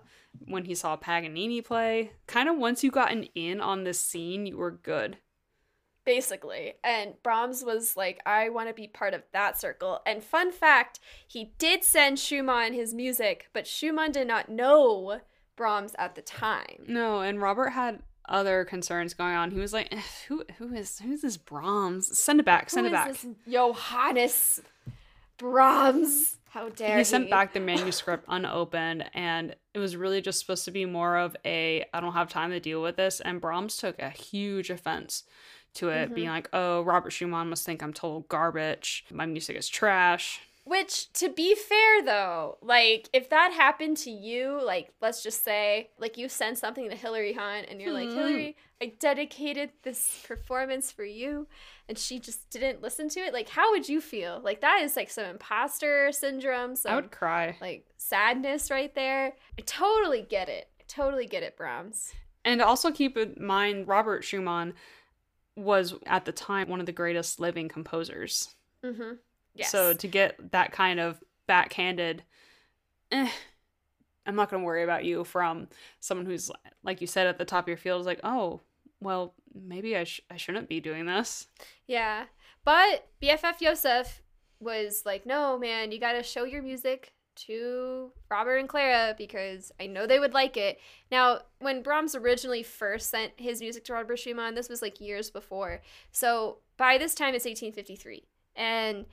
when he saw Paganini play. Kind of once you got an in on this scene, you were good. Basically. And Brahms was like, I want to be part of that circle. And fun fact, he did send Schumann his music, but Schumann did not know Brahms at the time. No, and Robert had other concerns going on. He was like, "Who who is who's this Brahms? Send it back. Send who it back." Johannes Brahms. How dare he? He sent back the manuscript unopened, and it was really just supposed to be more of a I don't have time to deal with this. And Brahms took a huge offense to it, mm-hmm. being like, "Oh, Robert Schumann must think I'm total garbage. My music is trash." Which, to be fair though, like if that happened to you, like let's just say, like you send something to Hilary Hahn and you're mm-hmm. like, Hilary, I dedicated this performance for you, and she just didn't listen to it. Like, how would you feel? Like that is like some imposter syndrome. Some, I would cry. Like sadness right there. I totally get it. I totally get it, Brahms. And also keep in mind, Robert Schumann was at the time one of the greatest living composers. Mm-hmm. Yes. So to get that kind of backhanded, eh, I'm not going to worry about you from someone who's, like you said, at the top of your field is like, oh, well, maybe I, sh- I shouldn't be doing this. Yeah. But BFF Josef was like, no, man, you got to show your music to Robert and Clara because I know they would like it. Now, when Brahms originally first sent his music to Robert Schumann, this was like years before. So by this time, it's 1853. And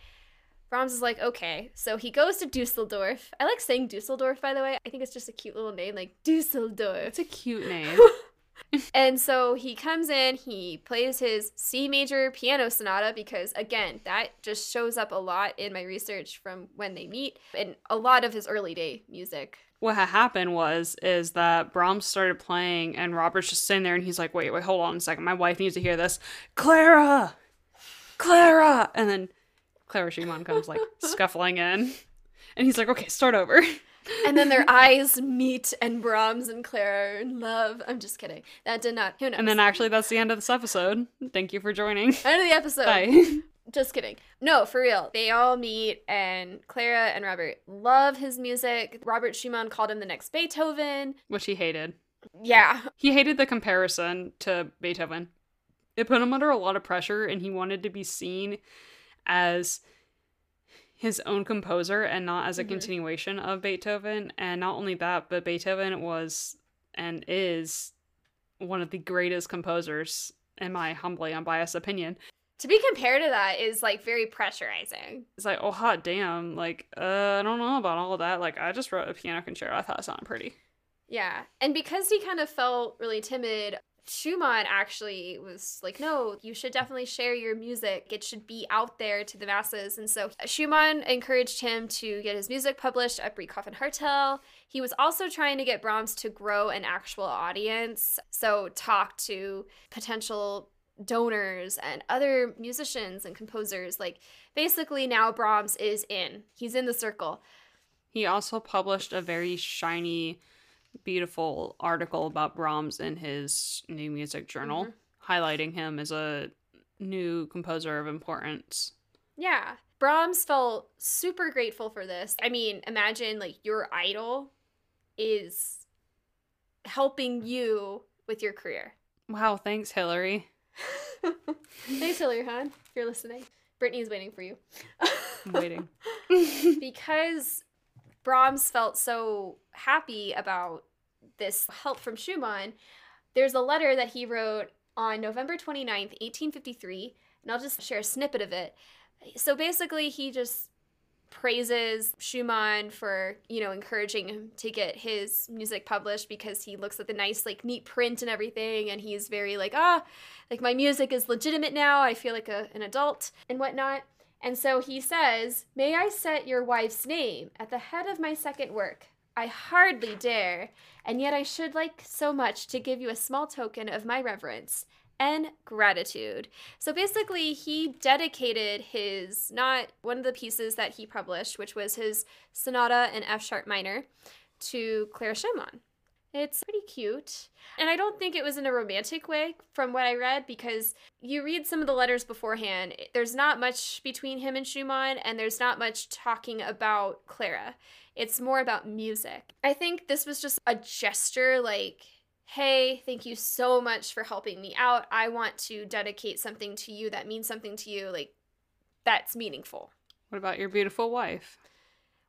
Brahms is like, okay. So he goes to Dusseldorf. I like saying Dusseldorf, by the way. I think it's just a cute little name, like Dusseldorf. It's a cute name. and so he comes in, he plays his C major piano sonata because, again, that just shows up a lot in my research from when they meet and a lot of his early day music. What had happened was is that Brahms started playing and Robert's just sitting there and he's like, wait, wait, hold on a second. My wife needs to hear this. Clara! Clara! And then Clara Schumann comes like scuffling in, and he's like, "Okay, start over." And then their eyes meet, and Brahms and Clara are in love. I'm just kidding. That did not. Who knows? And then actually, that's the end of this episode. Thank you for joining. End of the episode. Bye. Just kidding. No, for real. They all meet, and Clara and Robert love his music. Robert Schumann called him the next Beethoven, which he hated. Yeah. He hated the comparison to Beethoven. It put him under a lot of pressure, and he wanted to be seen as his own composer and not as a mm-hmm. continuation of Beethoven. And not only that, but Beethoven was and is one of the greatest composers, in my humbly unbiased opinion. To be compared to that is like very pressurizing. It's like, oh hot damn, like uh, I don't know about all of that. Like I just wrote a piano concerto. I thought it sounded pretty. Yeah, and because he kind of felt really timid, Schumann actually was like, no, you should definitely share your music. It should be out there to the masses. And so uh, Schumann encouraged him to get his music published at Breitkopf and Hartel. He was also trying to get Brahms to grow an actual audience. So talk to potential donors and other musicians and composers. Like basically now Brahms is in. He's in the circle. He also published a very shiny beautiful article about Brahms in his new music journal, mm-hmm. highlighting him as a new composer of importance. Yeah. Brahms felt super grateful for this. I mean, imagine like your idol is helping you with your career. Wow, thanks, Hilary. thanks, Hilary Hahn, if you're listening. Brittany is waiting for you. I'm waiting. because Brahms felt so happy about this help from Schumann, there's a letter that he wrote on November 29th, 1853, and I'll just share a snippet of it. So basically, he just praises Schumann for, you know, encouraging him to get his music published because he looks at the nice, like, neat print and everything, and he's very like, ah, like, my music is legitimate now. I feel like a, an adult and whatnot. And so he says, May I set your wife's name at the head of my second work? I hardly dare, and yet I should like so much to give you a small token of my reverence and gratitude. So basically, he dedicated his, not one of the pieces that he published, which was his sonata in F sharp minor, to Clara Schumann. It's pretty cute. And I don't think it was in a romantic way from what I read because you read some of the letters beforehand. There's not much between him and Schumann, and there's not much talking about Clara. It's more about music. I think this was just a gesture like, hey, thank you so much for helping me out. I want to dedicate something to you that means something to you. Like, that's meaningful. What about your beautiful wife?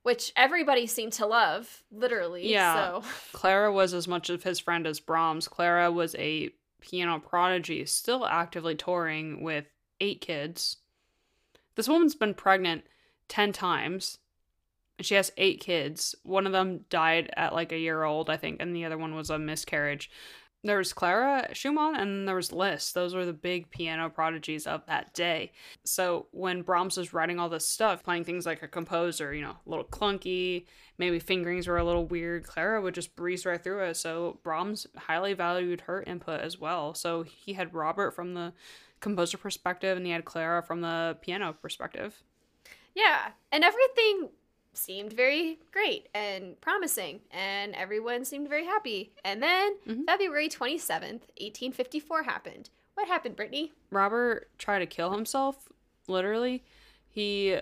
Which everybody seemed to love, literally. Yeah. So. Clara was as much of his friend as Brahms. Clara was a piano prodigy, still actively touring with eight kids. This woman's been pregnant 10 times And she has eight kids. One of them died at like a year old, I think, and the other one was a miscarriage. There was Clara Schumann and there was Liszt. Those were the big piano prodigies of that day. So when Brahms was writing all this stuff, playing things like a composer, you know, a little clunky, maybe fingerings were a little weird, Clara would just breeze right through it. So Brahms highly valued her input as well. So he had Robert from the composer perspective and he had Clara from the piano perspective. Yeah, and everything seemed very great and promising, and everyone seemed very happy. And then mm-hmm. February 27th, 1854 happened. What happened, Brittany? Robert tried to kill himself, literally. He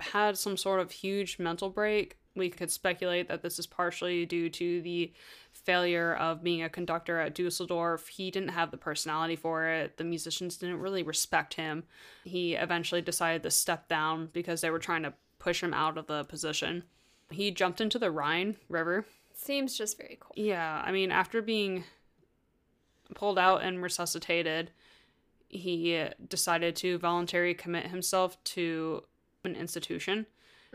had some sort of huge mental break. We could speculate that this is partially due to the failure of being a conductor at Dusseldorf. He didn't have the personality for it. The musicians didn't really respect him. He eventually decided to step down because they were trying to push him out of the position. He jumped into the Rhine River. Seems just very cool. Yeah, I mean, after being pulled out and resuscitated, he decided to voluntarily commit himself to an institution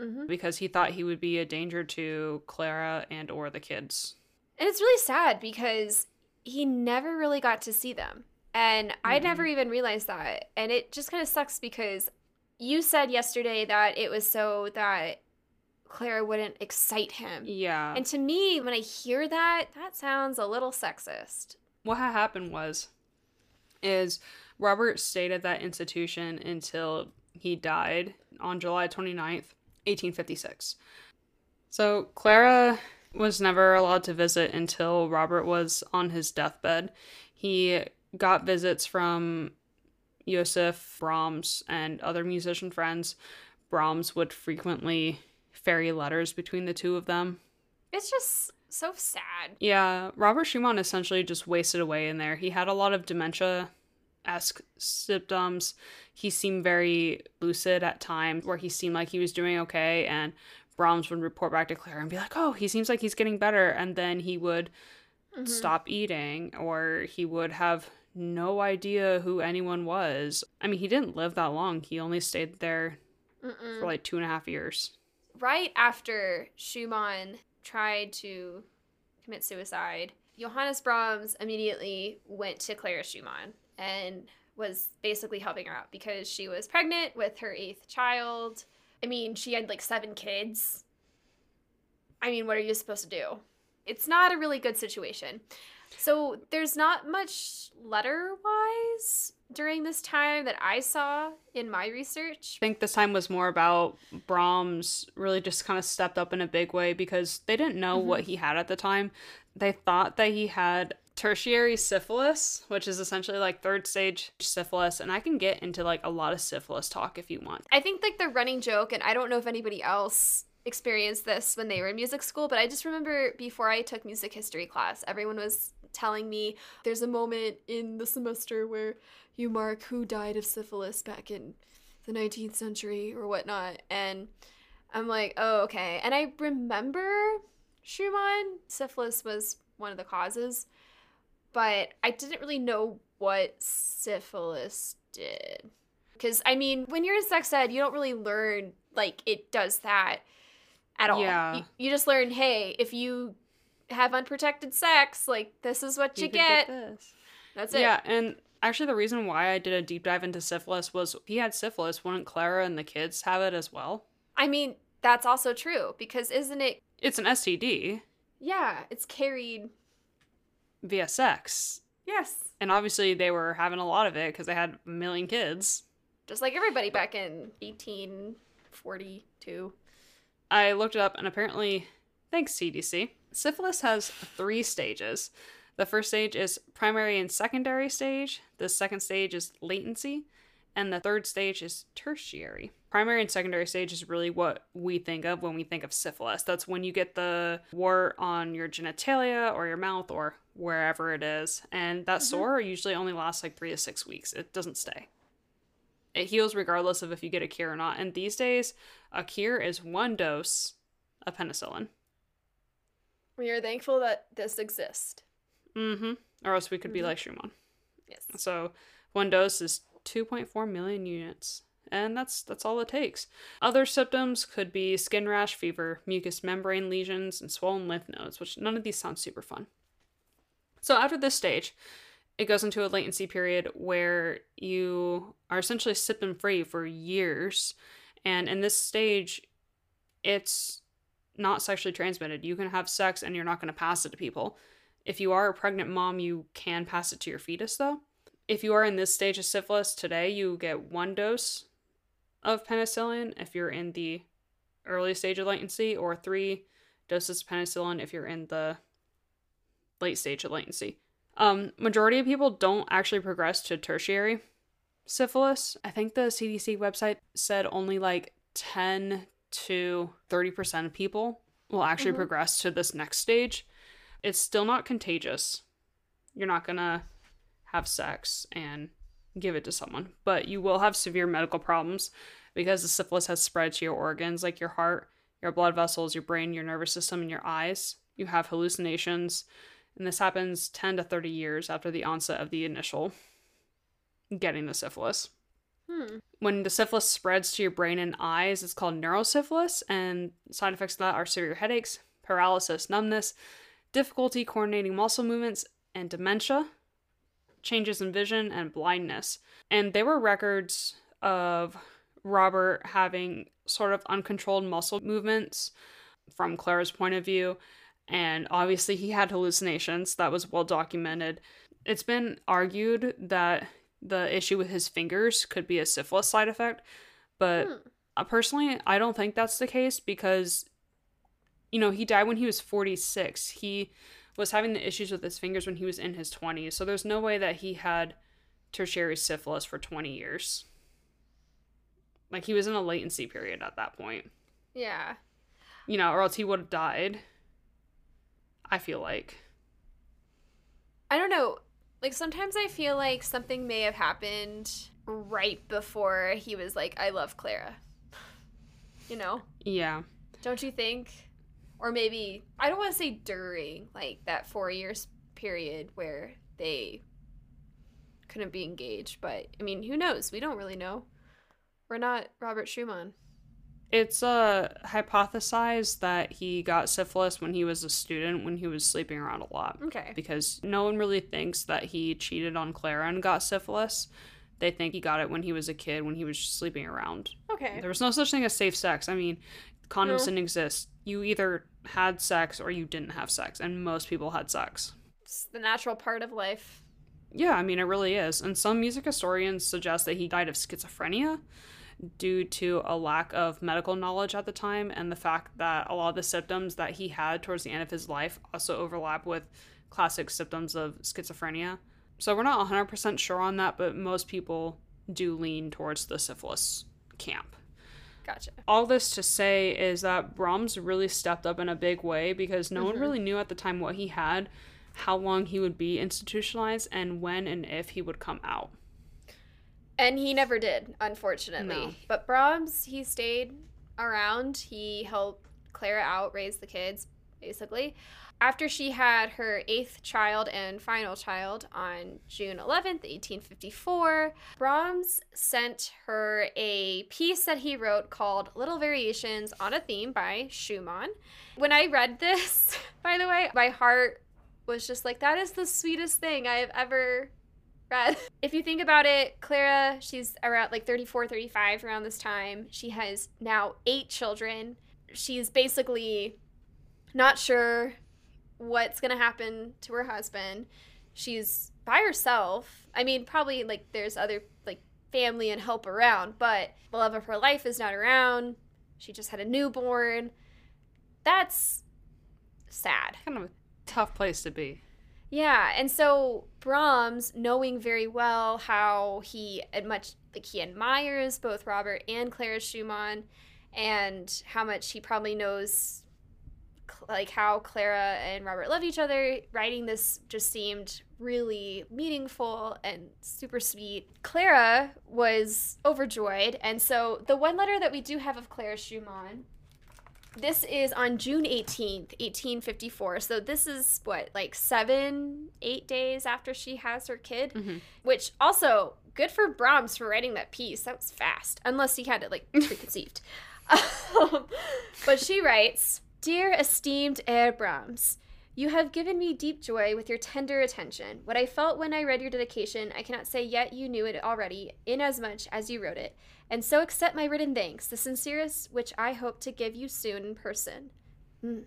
mm-hmm. because he thought he would be a danger to Clara and or the kids. And it's really sad because he never really got to see them. And mm-hmm. I never even realized that. And it just kind of sucks because you said yesterday that it was so that Clara wouldn't excite him. Yeah. And to me, when I hear that, that sounds a little sexist. What had happened was, is Robert stayed at that institution until he died on July 29th, 1856. So Clara was never allowed to visit until Robert was on his deathbed. He got visits from Joseph, Brahms, and other musician friends, Brahms would frequently ferry letters between the two of them. It's just so sad. Yeah, Robert Schumann essentially just wasted away in there. He had a lot of dementia esque symptoms. He seemed very lucid at times where he seemed like he was doing okay and Brahms would report back to Clara and be like, "Oh, he seems like he's getting better." And then he would mm-hmm. stop eating or he would have no idea who anyone was. I mean, he didn't live that long. He only stayed there Mm-mm. for like two and a half years. Right after Schumann tried to commit suicide, Johannes Brahms immediately went to Clara Schumann and was basically helping her out because she was pregnant with her eighth child. I mean, she had like seven kids. I mean, what are you supposed to do? It's not a really good situation. So there's not much letter wise during this time that I saw in my research. I think this time was more about Brahms really just kind of stepped up in a big way because they didn't know mm-hmm. what he had at the time. They thought that he had tertiary syphilis, which is essentially like third stage syphilis, and I can get into like a lot of syphilis talk if you want. I think like the running joke, and I don't know if anybody else experienced this when they were in music school, but I just remember before I took music history class, everyone was telling me there's a moment in the semester where you mark who died of syphilis back in the 19th century or whatnot. And I'm like, oh, okay. And I remember Schumann, syphilis was one of the causes, but I didn't really know what syphilis did. Because, I mean, when you're in sex ed, you don't really learn, like, it does that at all. Yeah. You, you just learn, hey, if you have unprotected sex, like this is what you, you get. get That's it. Yeah, and actually the reason why I did a deep dive into syphilis was he had syphilis, wouldn't Clara and the kids have it as well? I mean, that's also true because isn't it It's an STD. Yeah, it's carried via sex. Yes. And obviously they were having a lot of it because they had a million kids. Just like everybody back in 1842. I looked it up and apparently, thanks CDC, syphilis has three stages. The first stage is primary and secondary stage, the second stage is latency, and the third stage is tertiary. Primary and secondary stage is really what we think of when we think of syphilis. That's when you get the wart on your genitalia or your mouth or wherever it is. And that mm-hmm. sore usually only lasts like three to six weeks, it doesn't stay. It heals regardless of if you get a cure or not. And these days, a cure is one dose of penicillin. We are thankful that this exists. Mm-hmm. Or else we could be mm-hmm. like Schumann. Yes. So one dose is 2.4 million units. And that's that's all it takes. Other symptoms could be skin rash, fever, mucous membrane lesions, and swollen lymph nodes, which none of these sound super fun. So after this stage, it goes into a latency period where you are essentially symptom free for years. And in this stage, it's not sexually transmitted. You can have sex and you're not going to pass it to people. If you are a pregnant mom, you can pass it to your fetus, though. If you are in this stage of syphilis today, you get one dose of penicillin if you're in the early stage of latency, or three doses of penicillin if you're in the late stage of latency. Um, majority of people don't actually progress to tertiary syphilis. I think the CDC website said only like 10 to 30% of people will actually mm-hmm. progress to this next stage. It's still not contagious. You're not going to have sex and give it to someone, but you will have severe medical problems because the syphilis has spread to your organs like your heart, your blood vessels, your brain, your nervous system, and your eyes. You have hallucinations, and this happens 10 to 30 years after the onset of the initial getting the syphilis. Hmm. When the syphilis spreads to your brain and eyes, it's called neurosyphilis, and side effects of that are severe headaches, paralysis, numbness, difficulty coordinating muscle movements, and dementia, changes in vision, and blindness. And there were records of Robert having sort of uncontrolled muscle movements from Clara's point of view, and obviously he had hallucinations. That was well documented. It's been argued that the issue with his fingers could be a syphilis side effect. But hmm. Personally, I don't think that's the case because, you know, he died when he was 46. He was having the issues with his fingers when he was in his 20s. So there's no way that he had tertiary syphilis for 20 years. Like he was in a latency period at that point. Yeah. You know, or else he would have died. I feel like. I don't know like sometimes I feel like something may have happened right before he was like, I love Clara. You know? Yeah. Don't you think? Or maybe, I don't want to say during, like that four years period where they couldn't be engaged, but I mean, who knows? We don't really know. We're not Robert Schumann. It's uh, hypothesized that he got syphilis when he was a student, when he was sleeping around a lot. Okay. Because no one really thinks that he cheated on Clara and got syphilis. They think he got it when he was a kid, when he was sleeping around. Okay. There was no such thing as safe sex. I mean, condoms No. didn't exist. You either had sex or you didn't have sex, and most people had sex. It's the natural part of life. Yeah, I mean, it really is. And some music historians suggest that he died of schizophrenia due to a lack of medical knowledge at the time and the fact that a lot of the symptoms that he had towards the end of his life also overlap with classic symptoms of schizophrenia. So we're not 100% sure on that, but most people do lean towards the syphilis camp. Gotcha. All this to say is that Brahms really stepped up in a big way because no one Mhm. really knew at the time what he had, how long he would be institutionalized, and when and if he would come out. And he never did, unfortunately. No. But Brahms, he stayed around. He helped Clara out, raise the kids, basically. After she had her eighth child and final child on June 11th, 1854, Brahms sent her a piece that he wrote called Little Variations on a Theme by Schumann. When I read this, by the way, my heart was just like, that is the sweetest thing I've ever read. If you think about it, Clara, she's around like 34, 35 around this time. She has now eight children. She's basically not sure what's going to happen to her husband. She's by herself. I mean, probably like there's other like family and help around, but the love of her life is not around. She just had a newborn. That's sad. Kind of a tough place to be. Yeah, and so Brahms, knowing very well how he much like he admires both Robert and Clara Schumann, and how much he probably knows like how Clara and Robert love each other, writing this just seemed really meaningful and super sweet. Clara was overjoyed, and so the one letter that we do have of Clara Schumann this is on June 18th, 1854. So this is what, like seven, eight days after she has her kid? Mhm. Which also, good for Brahms for writing that piece. That was fast, unless he had it like preconceived. Um, but she writes Dear esteemed Herr Brahms, you have given me deep joy with your tender attention. What I felt when I read your dedication, I cannot say yet you knew it already, inasmuch as you wrote it. And so accept my written thanks, the sincerest which I hope to give you soon in person. Hmm.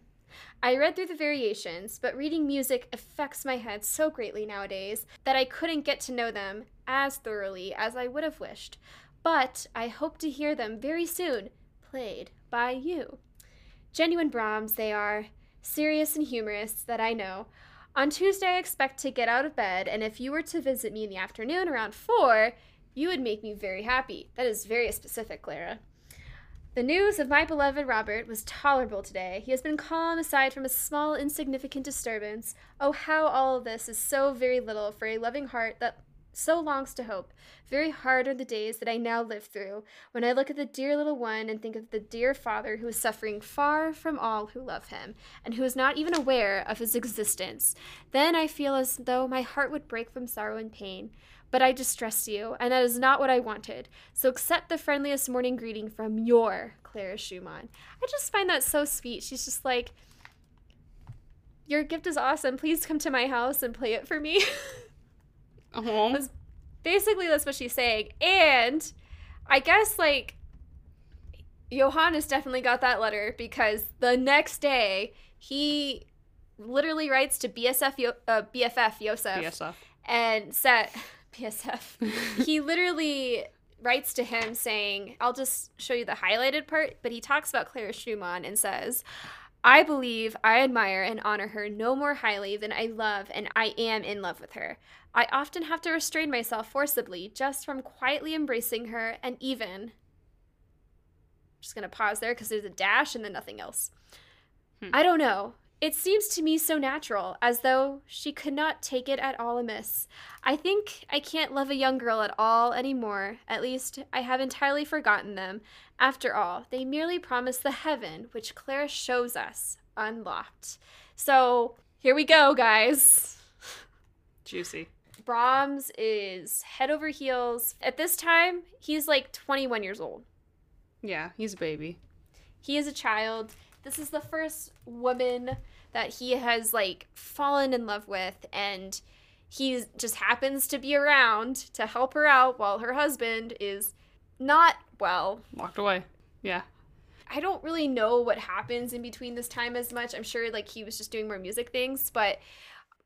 I read through the variations, but reading music affects my head so greatly nowadays that I couldn't get to know them as thoroughly as I would have wished. But I hope to hear them very soon, played by you. Genuine Brahms, they are, serious and humorous, that I know. On Tuesday, I expect to get out of bed, and if you were to visit me in the afternoon around four, you would make me very happy. That is very specific, Clara. The news of my beloved Robert was tolerable today. He has been calm aside from a small, insignificant disturbance. Oh, how all this is so very little for a loving heart that so longs to hope. Very hard are the days that I now live through, when I look at the dear little one and think of the dear father who is suffering far from all who love him, and who is not even aware of his existence. Then I feel as though my heart would break from sorrow and pain. But I distress you, and that is not what I wanted. So accept the friendliest morning greeting from your Clara Schumann. I just find that so sweet. She's just like, Your gift is awesome. Please come to my house and play it for me. Oh, Basically, that's what she's saying. And I guess, like, Johannes definitely got that letter because the next day he literally writes to BSF uh, BFF Yosef BSF. and said BSF. he literally writes to him saying, "I'll just show you the highlighted part," but he talks about Clara Schumann and says. I believe I admire and honor her no more highly than I love and I am in love with her. I often have to restrain myself forcibly just from quietly embracing her and even just going to pause there because there's a dash and then nothing else. Hmm. I don't know. It seems to me so natural, as though she could not take it at all amiss. I think I can't love a young girl at all anymore. At least, I have entirely forgotten them. After all, they merely promise the heaven which Clara shows us unlocked. So, here we go, guys. Juicy. Brahms is head over heels. At this time, he's like 21 years old. Yeah, he's a baby. He is a child. This is the first woman that he has like fallen in love with and he just happens to be around to help her out while her husband is not well. Walked away. Yeah. I don't really know what happens in between this time as much. I'm sure like he was just doing more music things, but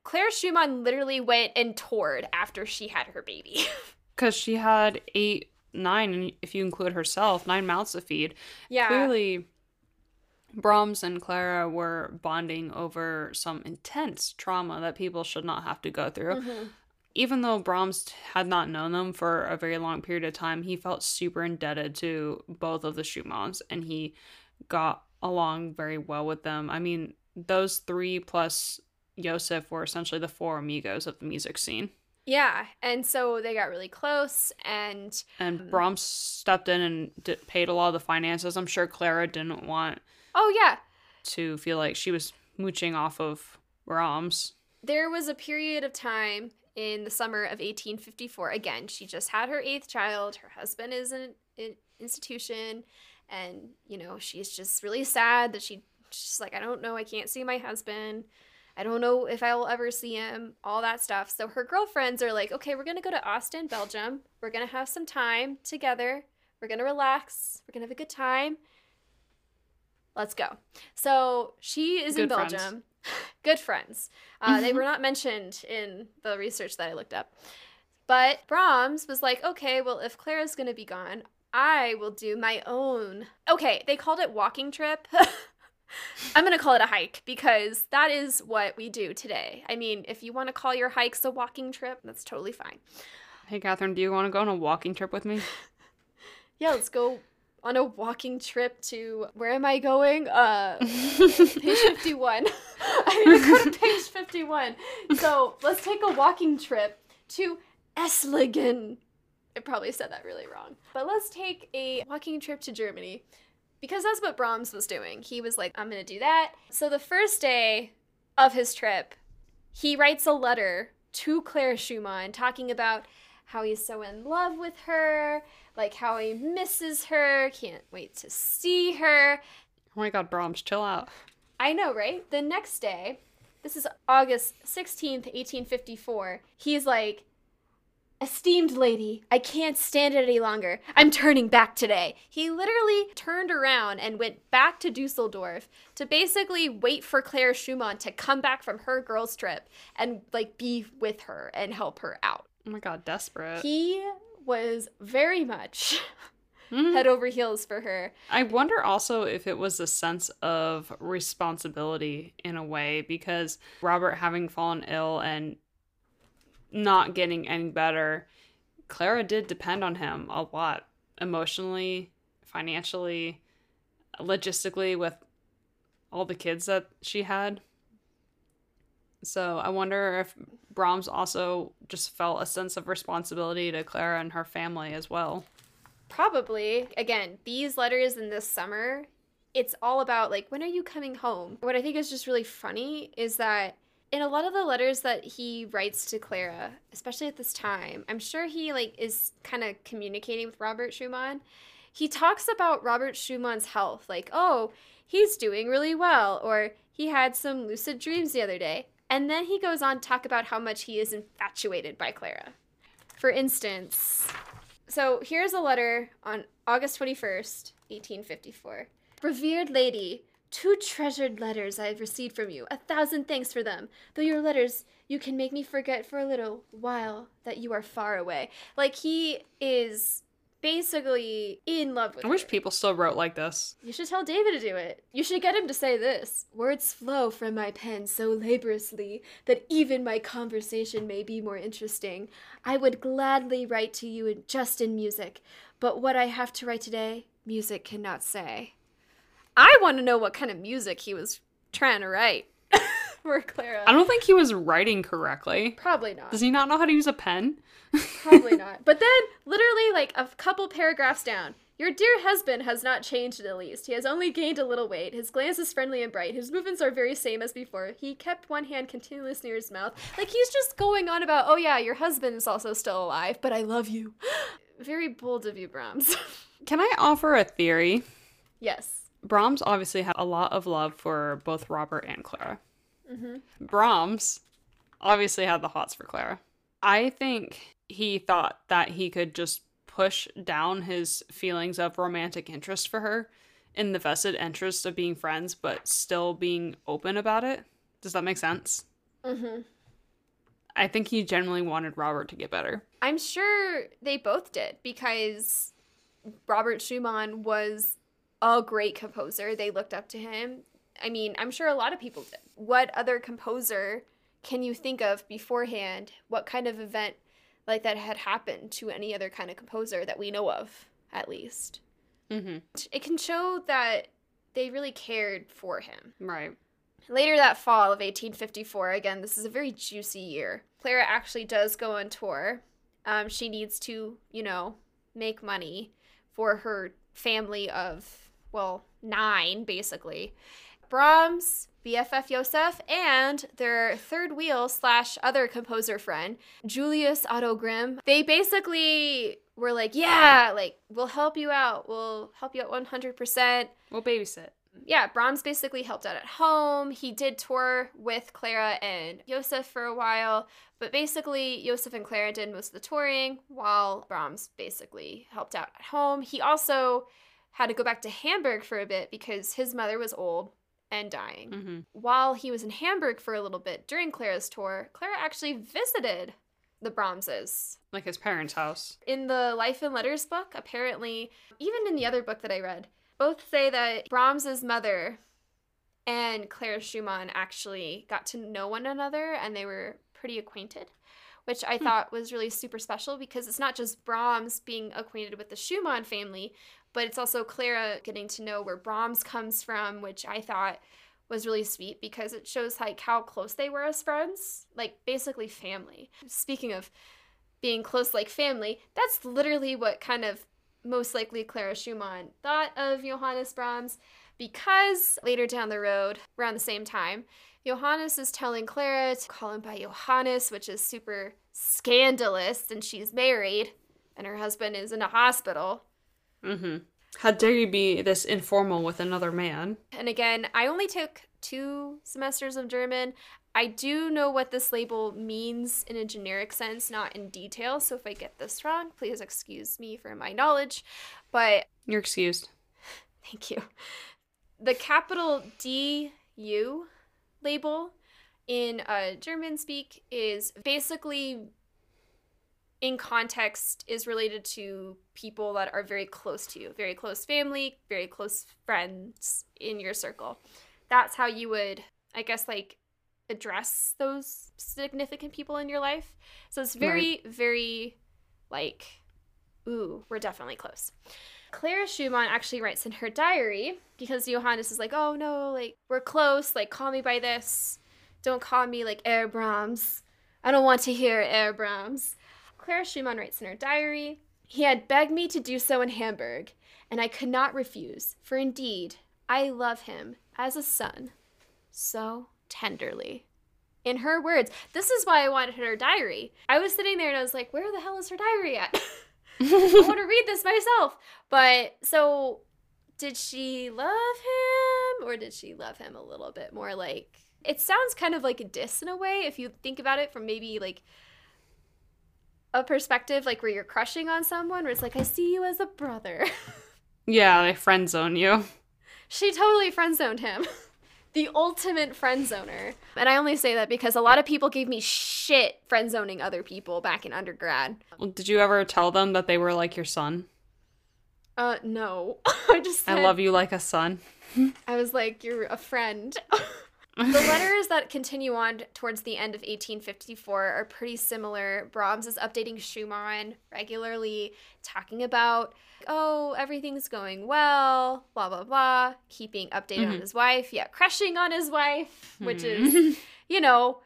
Claire Schumann literally went and toured after she had her baby. Because she had eight, nine, and if you include herself, nine mouths to feed. yeah. Clearly, Brahms and Clara were bonding over some intense trauma that people should not have to go through. Mhm. Even though Brahms had not known them for a very long period of time, he felt super indebted to both of the Schumanns and he got along very well with them. I mean, those three plus Joseph were essentially the four amigos of the music scene. Yeah, and so they got really close and And Brahms stepped in and d- paid a lot of the finances. I'm sure Clara didn't want oh yeah, to feel like she was mooching off of Brahms. there was a period of time in the summer of 1854. Again, she just had her eighth child. Her husband is in an institution, and you know she's just really sad that she she's like, I don't know, I can't see my husband. I don't know if I will ever see him. All that stuff. So her girlfriends are like, okay, we're gonna go to Ostend, Belgium. We're gonna have some time together. We're gonna relax. We're gonna have a good time. Let's go. So she is in Good friends. Belgium. Good friends. Uh, they were not mentioned in the research that I looked up. But Brahms was like, okay, well, if Clara's going to be gone, I will do my own. Okay, they called it walking trip. I'm going to call it a hike because that is what we do today. I mean, if you want to call your hikes a walking trip, that's totally fine. Hey, Catherine, do you want to go on a walking trip with me? Yeah, let's go on a walking trip to where am I going? Uh page 51. I need to go to page 51. So, let's take a walking trip to Esslingen. I probably said that really wrong. But let's take a walking trip to Germany because that's what Brahms was doing. He was like, I'm going to do that. So, the first day of his trip, he writes a letter to Claire Schumann talking about how he's so in love with her, like how he misses her, can't wait to see her. Oh my god, Brahms, chill out. I know, right? The next day, this is August 16th, 1854, he's like, Esteemed lady, I can't stand it any longer. I'm turning back today. He literally turned around and went back to Dusseldorf to basically wait for Claire Schumann to come back from her girls' trip and like be with her and help her out. Oh my god, desperate. He was very much Mhm. head over heels for her. I wonder also if it was a sense of responsibility in a way because Robert having fallen ill and not getting any better, Clara did depend on him a lot emotionally, financially, logistically with all the kids that she had. So I wonder if Brahms also just felt a sense of responsibility to Clara and her family as well. Probably, again, these letters in this summer, it's all about like, when are you coming home? What I think is just really funny is that in a lot of the letters that he writes to Clara, especially at this time, I'm sure he like is kind of communicating with Robert Schumann. He talks about Robert Schumann's health, like, oh, he's doing really well, or he had some lucid dreams the other day. And then he goes on to talk about how much he is infatuated by Clara. For instance, so here's a letter on August 21st, 1854. Revered lady, two treasured letters I have received from you. A thousand thanks for them. Though your letters, you can make me forget for a little while that you are far away. Like he is basically in love with I wish her. people still wrote like this. You should tell David to do it. You should get him to say this. Words flow from my pen so laboriously that even my conversation may be more interesting. I would gladly write to you in, just in music, but what I have to write today, music cannot say. I want to know what kind of music he was trying to write for Clara. I don't think he was writing correctly. Probably not. Does he not know how to use a pen? Probably not. But then, literally, like a couple paragraphs down, your dear husband has not changed in the least. He has only gained a little weight. His glance is friendly and bright. His movements are very same as before. He kept one hand continuous near his mouth. Like he's just going on about, oh yeah, your husband is also still alive, but I love you. very bold of you, Brahms. Can I offer a theory? yes. Brahms obviously had a lot of love for both Robert and Clara. Mm-hmm. Brahms obviously had the hots for Clara. I think he thought that he could just push down his feelings of romantic interest for her in the vested interest of being friends, but still being open about it. Does that make sense? Mm-hmm. I think he genuinely wanted Robert to get better. I'm sure they both did because Robert Schumann was a great composer. They looked up to him. I mean, I'm sure a lot of people did. What other composer can you think of beforehand? What kind of event like that had happened to any other kind of composer that we know of, at least? Mm-hmm. It can show that they really cared for him. Right. Later that fall of 1854, again, this is a very juicy year. Clara actually does go on tour. Um, she needs to, you know, make money for her family of, well, nine, basically. Brahms, BFF Joseph, and their third wheel slash other composer friend, Julius Otto Grimm, they basically were like, yeah, like, we'll help you out. We'll help you out 100%. We'll babysit. Yeah, Brahms basically helped out at home. He did tour with Clara and Joseph for a while, but basically, Joseph and Clara did most of the touring while Brahms basically helped out at home. He also had to go back to Hamburg for a bit because his mother was old and dying. Mm-hmm. While he was in Hamburg for a little bit during Clara's tour, Clara actually visited the Brahmses. Like his parents' house. In the Life and Letters book, apparently, even in the other book that I read, both say that Brahms's mother and Clara Schumann actually got to know one another and they were pretty acquainted, which I Hmm. thought was really super special because it's not just Brahms being acquainted with the Schumann family, but it's also Clara getting to know where Brahms comes from, which I thought was really sweet because it shows like how close they were as friends, like basically family. Speaking of being close like family, that's literally what kind of most likely Clara Schumann thought of Johannes Brahms because later down the road, around the same time, Johannes is telling Clara to call him by Johannes, which is super scandalous, and she's married and her husband is in a hospital. Mm-hmm. How dare you be this informal with another man? And again, I only took two semesters of German. I do know what this label means in a generic sense, not in detail. So if I get this wrong, please excuse me for my knowledge. But You're excused. thank you. The capital DU label in uh, German speak is basically in context is related to people that are very close to you, very close family, very close friends in your circle. That's how you would, I guess, like address those significant people in your life. So it's very, very like, ooh, we're definitely close. Clara Schumann actually writes in her diary because Johannes is like, oh no, like we're close, like call me by this. Don't call me like Herr Brahms. I don't want to hear Herr Brahms. Clara Schumann writes in her diary, he had begged me to do so in Hamburg, and I could not refuse, for indeed I love him as a son so tenderly. In her words, this is why I wanted her diary. I was sitting there and I was like, where the hell is her diary at? I want to read this myself. But so, did she love him or did she love him a little bit more like it sounds kind of like a diss in a way if you think about it from maybe like a perspective like where you're crushing on someone where it's like I see you as a brother. Yeah, they friend zone you. she totally friend zoned him. the ultimate friend zoner. And I only say that because a lot of people gave me shit friend zoning other people back in undergrad. Well, Did you ever tell them that they were like your son? Uh no. I just said, I love you like a son. I was like, you're a friend. The letters that continue on towards the end of 1854 are pretty similar. Brahms is updating Schumann regularly, talking about, oh, everything's going well, blah, blah, blah, keeping updated on Mhm. his wife. Yeah, crushing on his wife, which is, Mhm. you know,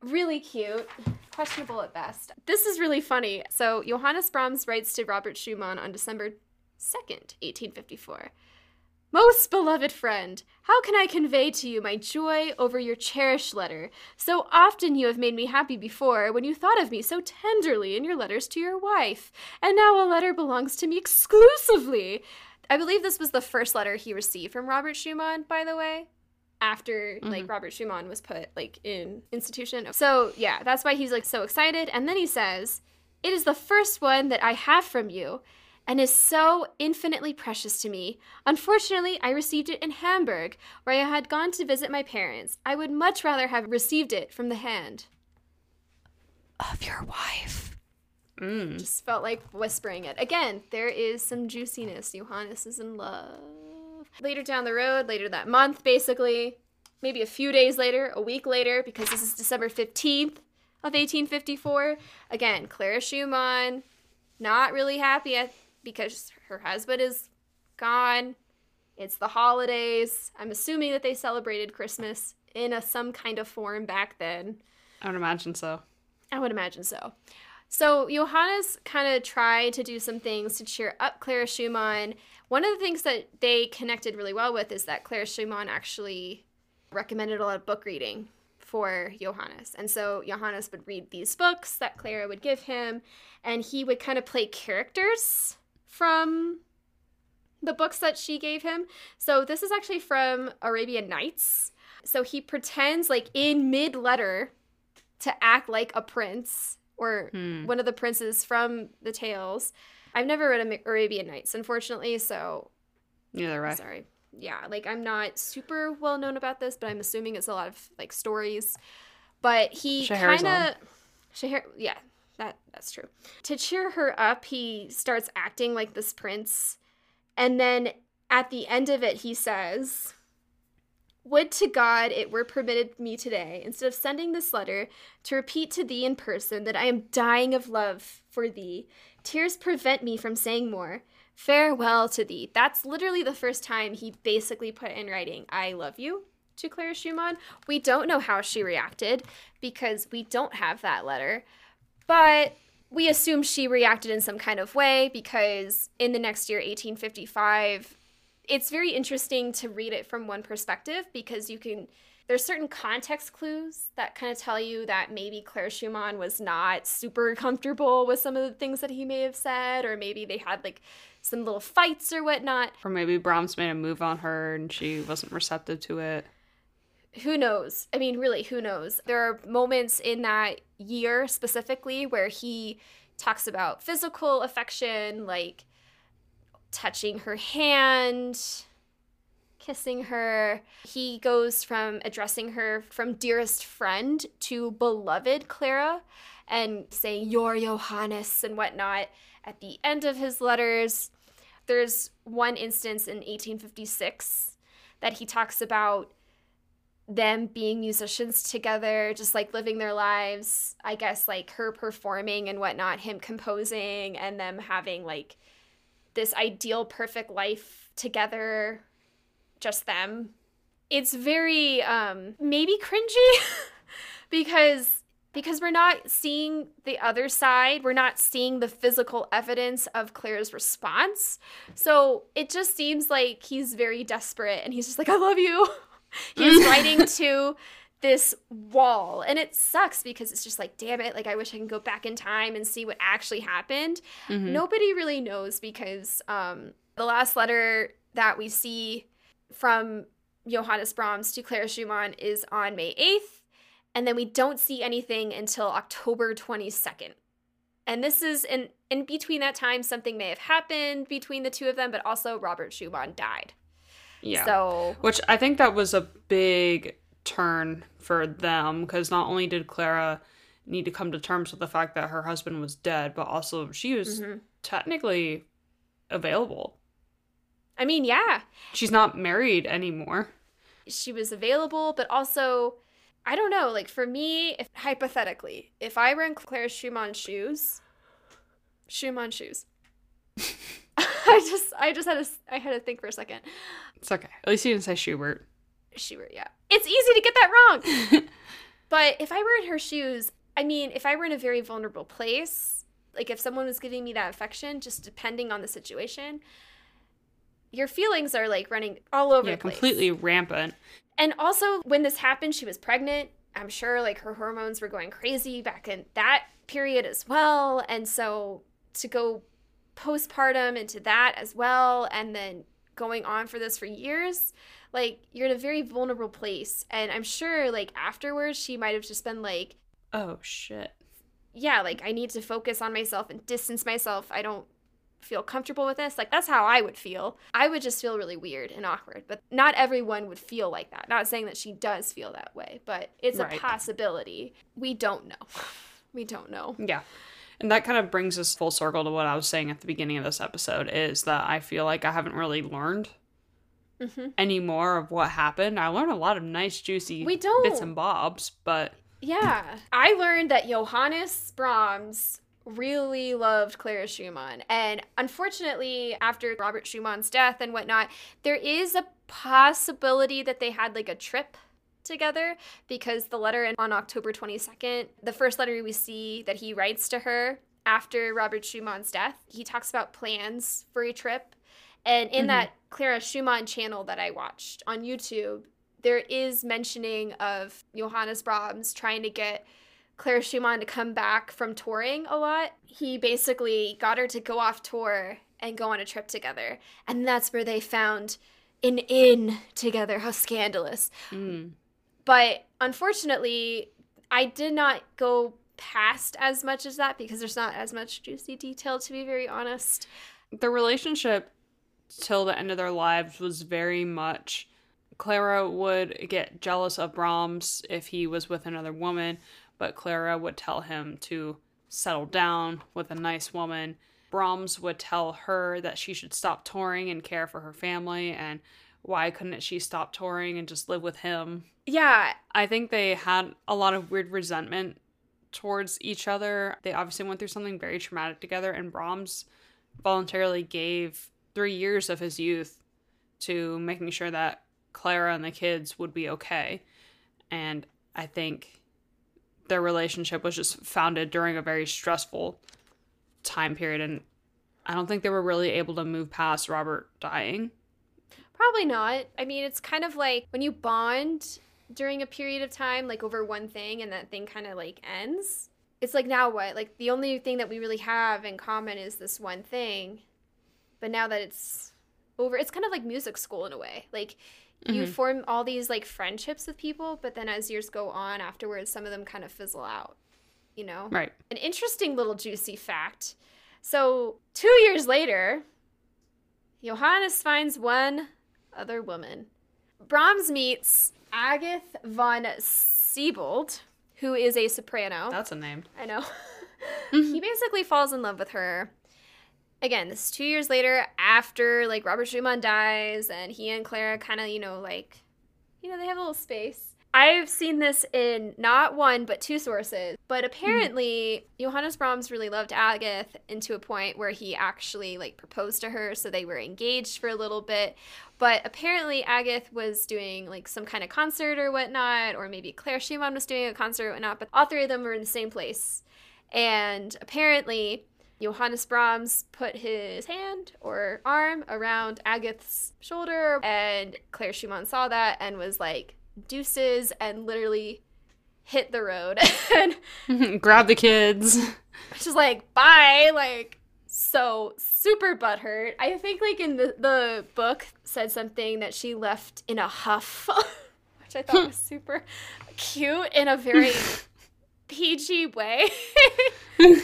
really cute. Questionable at best. This is really funny. So, Johannes Brahms writes to Robert Schumann on December 2nd, 1854. Most beloved friend, how can I convey to you my joy over your cherished letter? So often you have made me happy before when you thought of me so tenderly in your letters to your wife, and now a letter belongs to me exclusively. I believe this was the first letter he received from Robert Schumann, by the way, after Mm-hmm. like Robert Schumann was put like in institution. So yeah, that's why he's like so excited. And then he says, It is the first one that I have from you and is so infinitely precious to me. Unfortunately, I received it in Hamburg, where I had gone to visit my parents. I would much rather have received it from the hand of your wife. Mm. Just felt like whispering it. Again, there is some juiciness. Johannes is in love. Later down the road, later that month, basically, maybe a few days later, a week later, because this is December 15th of 1854. Again, Clara Schumann, not really happy at, because her husband is gone. It's the holidays. I'm assuming that they celebrated Christmas in a some kind of form back then. I would imagine so. I would imagine so. So Johannes kind of tried to do some things to cheer up Clara Schumann. One of the things that they connected really well with is that Clara Schumann actually recommended a lot of book reading for Johannes. And so Johannes would read these books that Clara would give him, and he would kind of play characters from the books that she gave him. So this is actually from Arabian Nights. So he pretends like in mid letter to act like a prince or Hmm. one of the princes from the tales. I've never read Arabian Nights, unfortunately, so Neither way. sorry. Yeah, like I'm not super well known about this, but I'm assuming it's a lot of like stories. But he kind of, Scheher, yeah, that that's true. To cheer her up, he starts acting like this prince, and then at the end of it, he says, "Would to God it were permitted me today, instead of sending this letter, to repeat to thee in person that I am dying of love for thee. Tears prevent me from saying more." Farewell to thee. That's literally the first time he basically put in writing, I love you to Clara Schumann. We don't know how she reacted because we don't have that letter, but we assume she reacted in some kind of way because in the next year, 1855, it's very interesting to read it from one perspective because you can there's certain context clues that kind of tell you that maybe Claire Schumann was not super comfortable with some of the things that he may have said, or maybe they had like some little fights or whatnot. Or maybe Brahms made a move on her and she wasn't receptive to it. Who knows? I mean, really, who knows? There are moments in that year specifically where he talks about physical affection, like touching her hand, kissing her. He goes from addressing her from dearest friend to beloved Clara and saying, Your Johannes and whatnot at the end of his letters. There's one instance in 1856 that he talks about them being musicians together, just like living their lives. I guess like her performing and whatnot, him composing, and them having like this ideal perfect life together just them. It's very um maybe cringy because because we're not seeing the other side. We're not seeing the physical evidence of claire's response. So it just seems like he's very desperate and he's just like i love you he's writing to this wall and it sucks because it's just like damn it like i wish i can go back in time and see what actually happened Mhm. nobody really knows because um, the last letter that we see from Johannes Brahms to Clara Schumann is on May 8th, and then we don't see anything until October 22nd. And this is in in between that time something may have happened between the two of them, but also Robert Schumann died. Yeah. So Which I think that was a big turn for them because not only did Clara need to come to terms with the fact that her husband was dead, but also she was Mhm. technically available. I mean, yeah, She's not married anymore. she was available, but also I don't know, like for me, if hypothetically, if I were in Clara Schumann's shoes, Schumann shoes. I just I just had to I had to think for a second. It's okay. At least you didn't say Schubert. Schubert, yeah. It's easy to get that wrong. but if I were in her shoes, I mean, if I were in a very vulnerable place, like if someone was giving me that affection, just depending on the situation, your feelings are like running all over yeah, the place. completely rampant. And also, when this happened, she was pregnant. I'm sure like her hormones were going crazy back in that period as well. And so to go postpartum into that as well, and then going on for this for years, like you're in a very vulnerable place. And I'm sure like afterwards she might have just been like, Oh shit. yeah, like I need to focus on myself and distance myself. I don't feel comfortable with this. Like that's how I would feel. I would just feel really weird and awkward. But not everyone would feel like that. Not saying that she does feel that way, but it's Right. a possibility. We don't know. We don't know. Yeah. And that kind of brings us full circle to what I was saying at the beginning of this episode is that I feel like I haven't really learned hmm any more of what happened. I learned a lot of nice, juicy We don't. bits and bobs, but Yeah. I learned that Johannes Brahms really loved Clara Schumann. And unfortunately, after Robert Schumann's death and whatnot, there is a possibility that they had like a trip together because the letter on October 22nd, the first letter we see that he writes to her after Robert Schumann's death, he talks about plans for a trip. And in Mhm. that Clara Schumann channel that I watched on YouTube, there is mentioning of Johannes Brahms trying to get Clara Schumann to come back from touring a lot. He basically got her to go off tour and go on a trip together. And that's where they found an inn together. How scandalous. mm, But unfortunately, I did not go past as much as that because there's not as much juicy detail, to be very honest. the relationship till the end of their lives was very much Clara would get jealous of Brahms if he was with another woman, but Clara would tell him to settle down with a nice woman. Brahms would tell her that she should stop touring and care for her family and why couldn't she stop touring and just live with him? Yeah, I think they had a lot of weird resentment towards each other. They obviously went through something very traumatic together, and Brahms voluntarily gave three years of his youth to making sure that Clara and the kids would be okay. And I think their relationship was just founded during a very stressful time period. And I don't think they were really able to move past Robert dying. Probably not. I mean, it's kind of like when you bond during a period of time, like over one thing, and that thing kind of like ends. It's like now what? Like the only thing that we really have in common is this one thing. But now that it's over, it's kind of like music school in a way. Like you Mhm. form all these like friendships with people, but then as years go on afterwards, some of them kind of fizzle out. You know? Right. an interesting little juicy fact. So, two years later, Johannes finds one other woman. Brahms meets Agathe von Siebold, who is a soprano. That's a name. I know. he mm-hmm. basically falls in love with her. Again, this is two years later after like Robert Schumann dies, and he and Clara kind of, you know, like, you know, they have a little space. I've seen this in not one but two sources, but mm-hmm. apparently Johannes Brahms really loved Agathe, and to a point where he actually like proposed to her, so they were engaged for a little bit. But apparently Agathe was doing like some kind of concert or whatnot, or maybe Claire Schumann was doing a concert or whatnot. But all three of them were in the same place, and apparently Johannes Brahms put his hand or arm around Agathe's shoulder, and Claire Schumann saw that and was like, deuces, and literally hit the road. and Grab the kids. she's like, bye. Like, so super butthurt. I think, like, in the, the book, said something that she left in a huff, which I thought was super cute in a very PG way.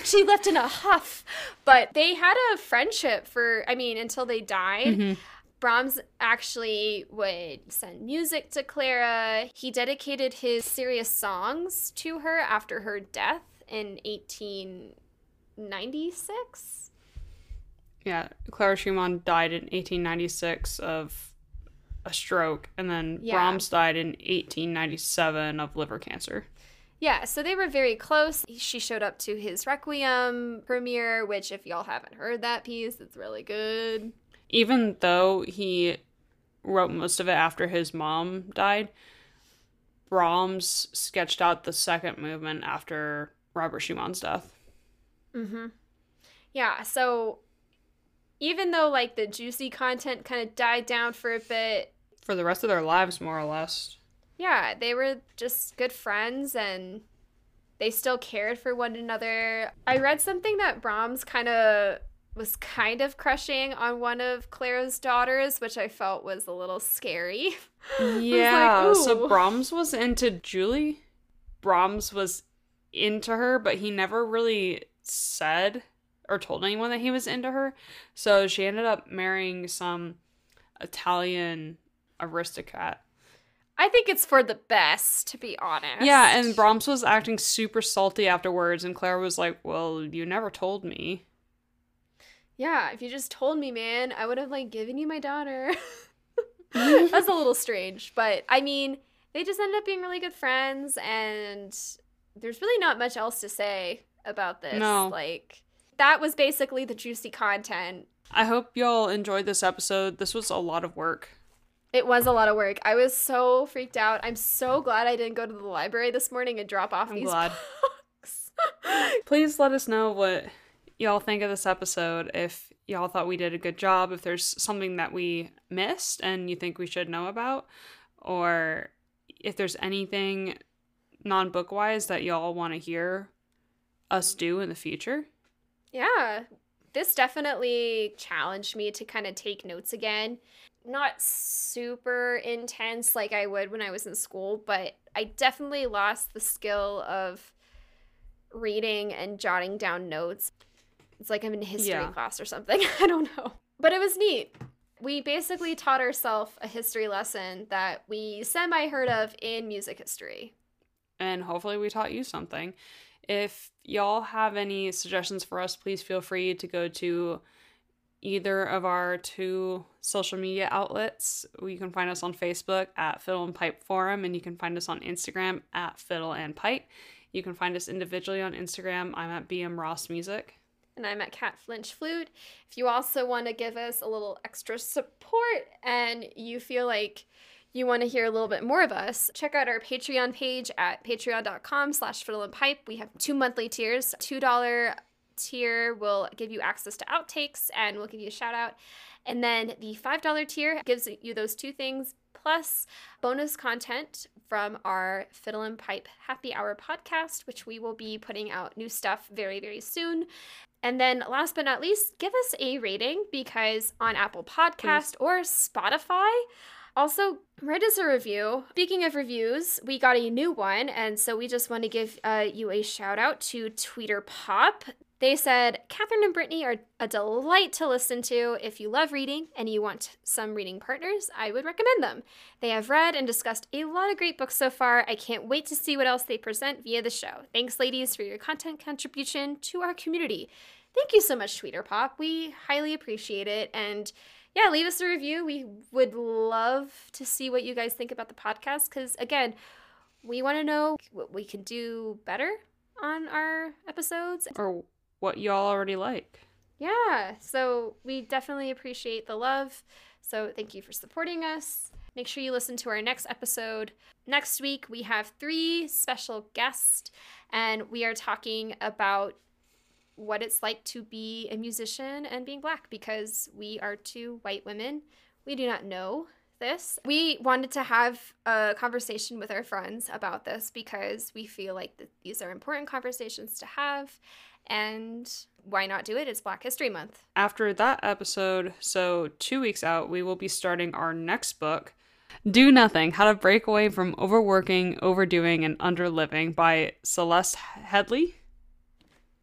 she left in a huff. But they had a friendship for, I mean, until they died. Mhm. Brahms actually would send music to Clara. He dedicated his serious songs to her after her death in 1896. Yeah, Clara Schumann died in 1896 of a stroke, and then Yeah. Brahms died in 1897 of liver cancer. Yeah, so they were very close. She showed up to his Requiem premiere, which, if y'all haven't heard that piece, it's really good. Even though he wrote most of it after his mom died, Brahms sketched out the second movement after Robert Schumann's death. Mm-hmm. Yeah, so even though like the juicy content kind of died down for a bit, For the rest of their lives, more or less. yeah, they were just good friends and they still cared for one another. I read something that Brahms kind of was kind of crushing on one of Claire's daughters, which I felt was a little scary. Yeah. like, so Brahms was into Julie. Brahms was into her, but he never really said or told anyone that he was into her. So she ended up marrying some Italian aristocrat. I think it's for the best, to be honest. Yeah, and Brahms was acting super salty afterwards, and Claire was like, Well, you never told me. Yeah, if you just told me, man, I would have like given you my daughter. That's a little strange, but I mean, they just ended up being really good friends, and there's really not much else to say about this. No. Like, that was basically the juicy content. I hope y'all enjoyed this episode. This was a lot of work. It was a lot of work. I was so freaked out. I'm so glad I didn't go to the library this morning and drop off I'm these glad. books. Please let us know what y'all think of this episode. If y'all thought we did a good job, if there's something that we missed and you think we should know about, or if there's anything non book wise that y'all want to hear us do in the future. Yeah, this definitely challenged me to kind of take notes again. Not super intense like I would when I was in school, but I definitely lost the skill of reading and jotting down notes. It's like I'm in a history Yeah. class or something. I don't know. But it was neat. We basically taught ourselves a history lesson that we semi heard of in music history. and hopefully we taught you something. If y'all have any suggestions for us, please feel free to go to either of our two social media outlets. You can find us on Facebook at Fiddle and Pipe Forum, and you can find us on Instagram at Fiddle and Pipe. You can find us individually on Instagram. I'm at BM Ross Music. And I'm at Cat Flinch Flute. If you also want to give us a little extra support and you feel like you want to hear a little bit more of us, check out our Patreon page at patreon.com slash fiddle and pipe. We have two monthly tiers. $2 tier will give you access to outtakes and we'll give you a shout out. And then the $5 tier gives you those two things plus bonus content from our Fiddle and Pipe Happy Hour podcast, which we will be putting out new stuff very, very soon. And then last but not least, give us a rating because on Apple Podcast or Spotify, also write us a review. Speaking of reviews, we got a new one, and so we just want to give uh, you a shout out to Tweeter Pop. They said, Catherine and Brittany are a delight to listen to. If you love reading and you want some reading partners, I would recommend them. They have read and discussed a lot of great books so far. I can't wait to see what else they present via the show. Thanks, ladies, for your content contribution to our community. Thank you so much, Tweeter Pop. We highly appreciate it. And yeah, leave us a review. We would love to see what you guys think about the podcast because, again, we want to know what we can do better on our episodes. Or what y'all already like. Yeah, so we definitely appreciate the love. So thank you for supporting us. Make sure you listen to our next episode. Next week, we have three special guests, and we are talking about what it's like to be a musician and being black because we are two white women. We do not know this. We wanted to have a conversation with our friends about this because we feel like these are important conversations to have and why not do it? It's Black History Month. After that episode, so two weeks out, we will be starting our next book, Do Nothing How to Break Away from Overworking, Overdoing, and Underliving by Celeste Headlee.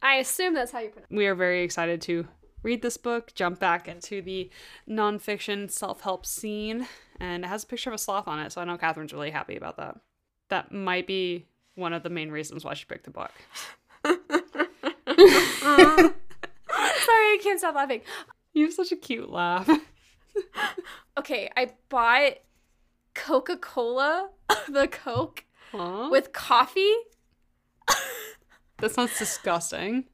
I assume that's how you pronounce it. We are very excited to read this book, jump back into the nonfiction self help scene, and it has a picture of a sloth on it, so I know Catherine's really happy about that. That might be one of the main reasons why she picked the book. Sorry, I can't stop laughing. You have such a cute laugh. Okay, I bought Coca Cola, the Coke, Huh? with coffee. That sounds disgusting.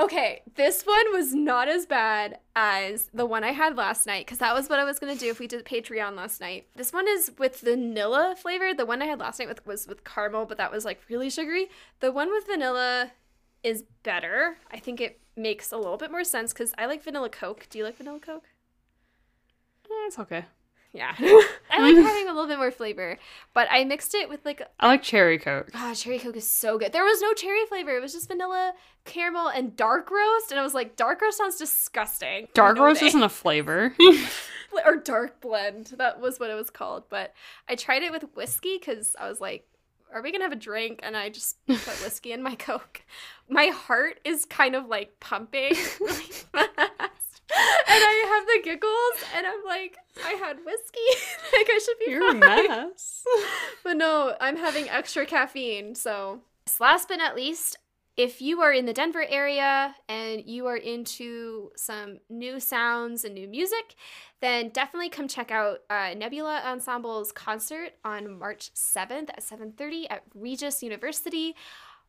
Okay, this one was not as bad as the one I had last night because that was what I was gonna do if we did Patreon last night. This one is with vanilla flavor. The one I had last night with was with caramel, but that was like really sugary. The one with vanilla is better. I think it makes a little bit more sense because I like vanilla Coke. Do you like vanilla Coke? Eh, it's okay. Yeah. I like having a little bit more flavor. But I mixed it with like I like cherry coke. Ah, cherry coke is so good. There was no cherry flavor. It was just vanilla, caramel, and dark roast. And I was like, dark roast sounds disgusting. Dark No roast day. isn't a flavor. or dark blend. That was what it was called. But I tried it with whiskey because I was like, are we gonna have a drink? And I just put whiskey in my coke. My heart is kind of like pumping. And I have the giggles, and I'm like, I had whiskey. like I should be You're a mess. But no, I'm having extra caffeine. So, last but not least, if you are in the Denver area and you are into some new sounds and new music, then definitely come check out uh, Nebula Ensemble's concert on March 7th at 7:30 at Regis University.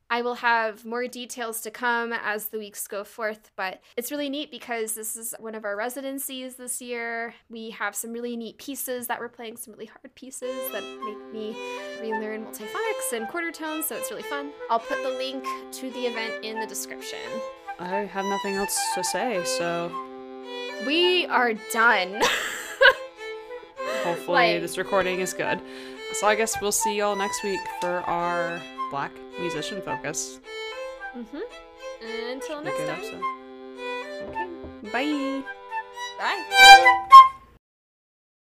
I will have more details to come as the weeks go forth, but it's really neat because this is one of our residencies this year. We have some really neat pieces that we're playing, some really hard pieces that make me relearn multiphonics and quarter tones, so it's really fun. I'll put the link to the event in the description. I have nothing else to say, so We are done. hopefully Like- this recording is good. So I guess we'll see y'all next week for our black musician focus. mm-hmm. Until next time. episode. Okay. Bye. Bye.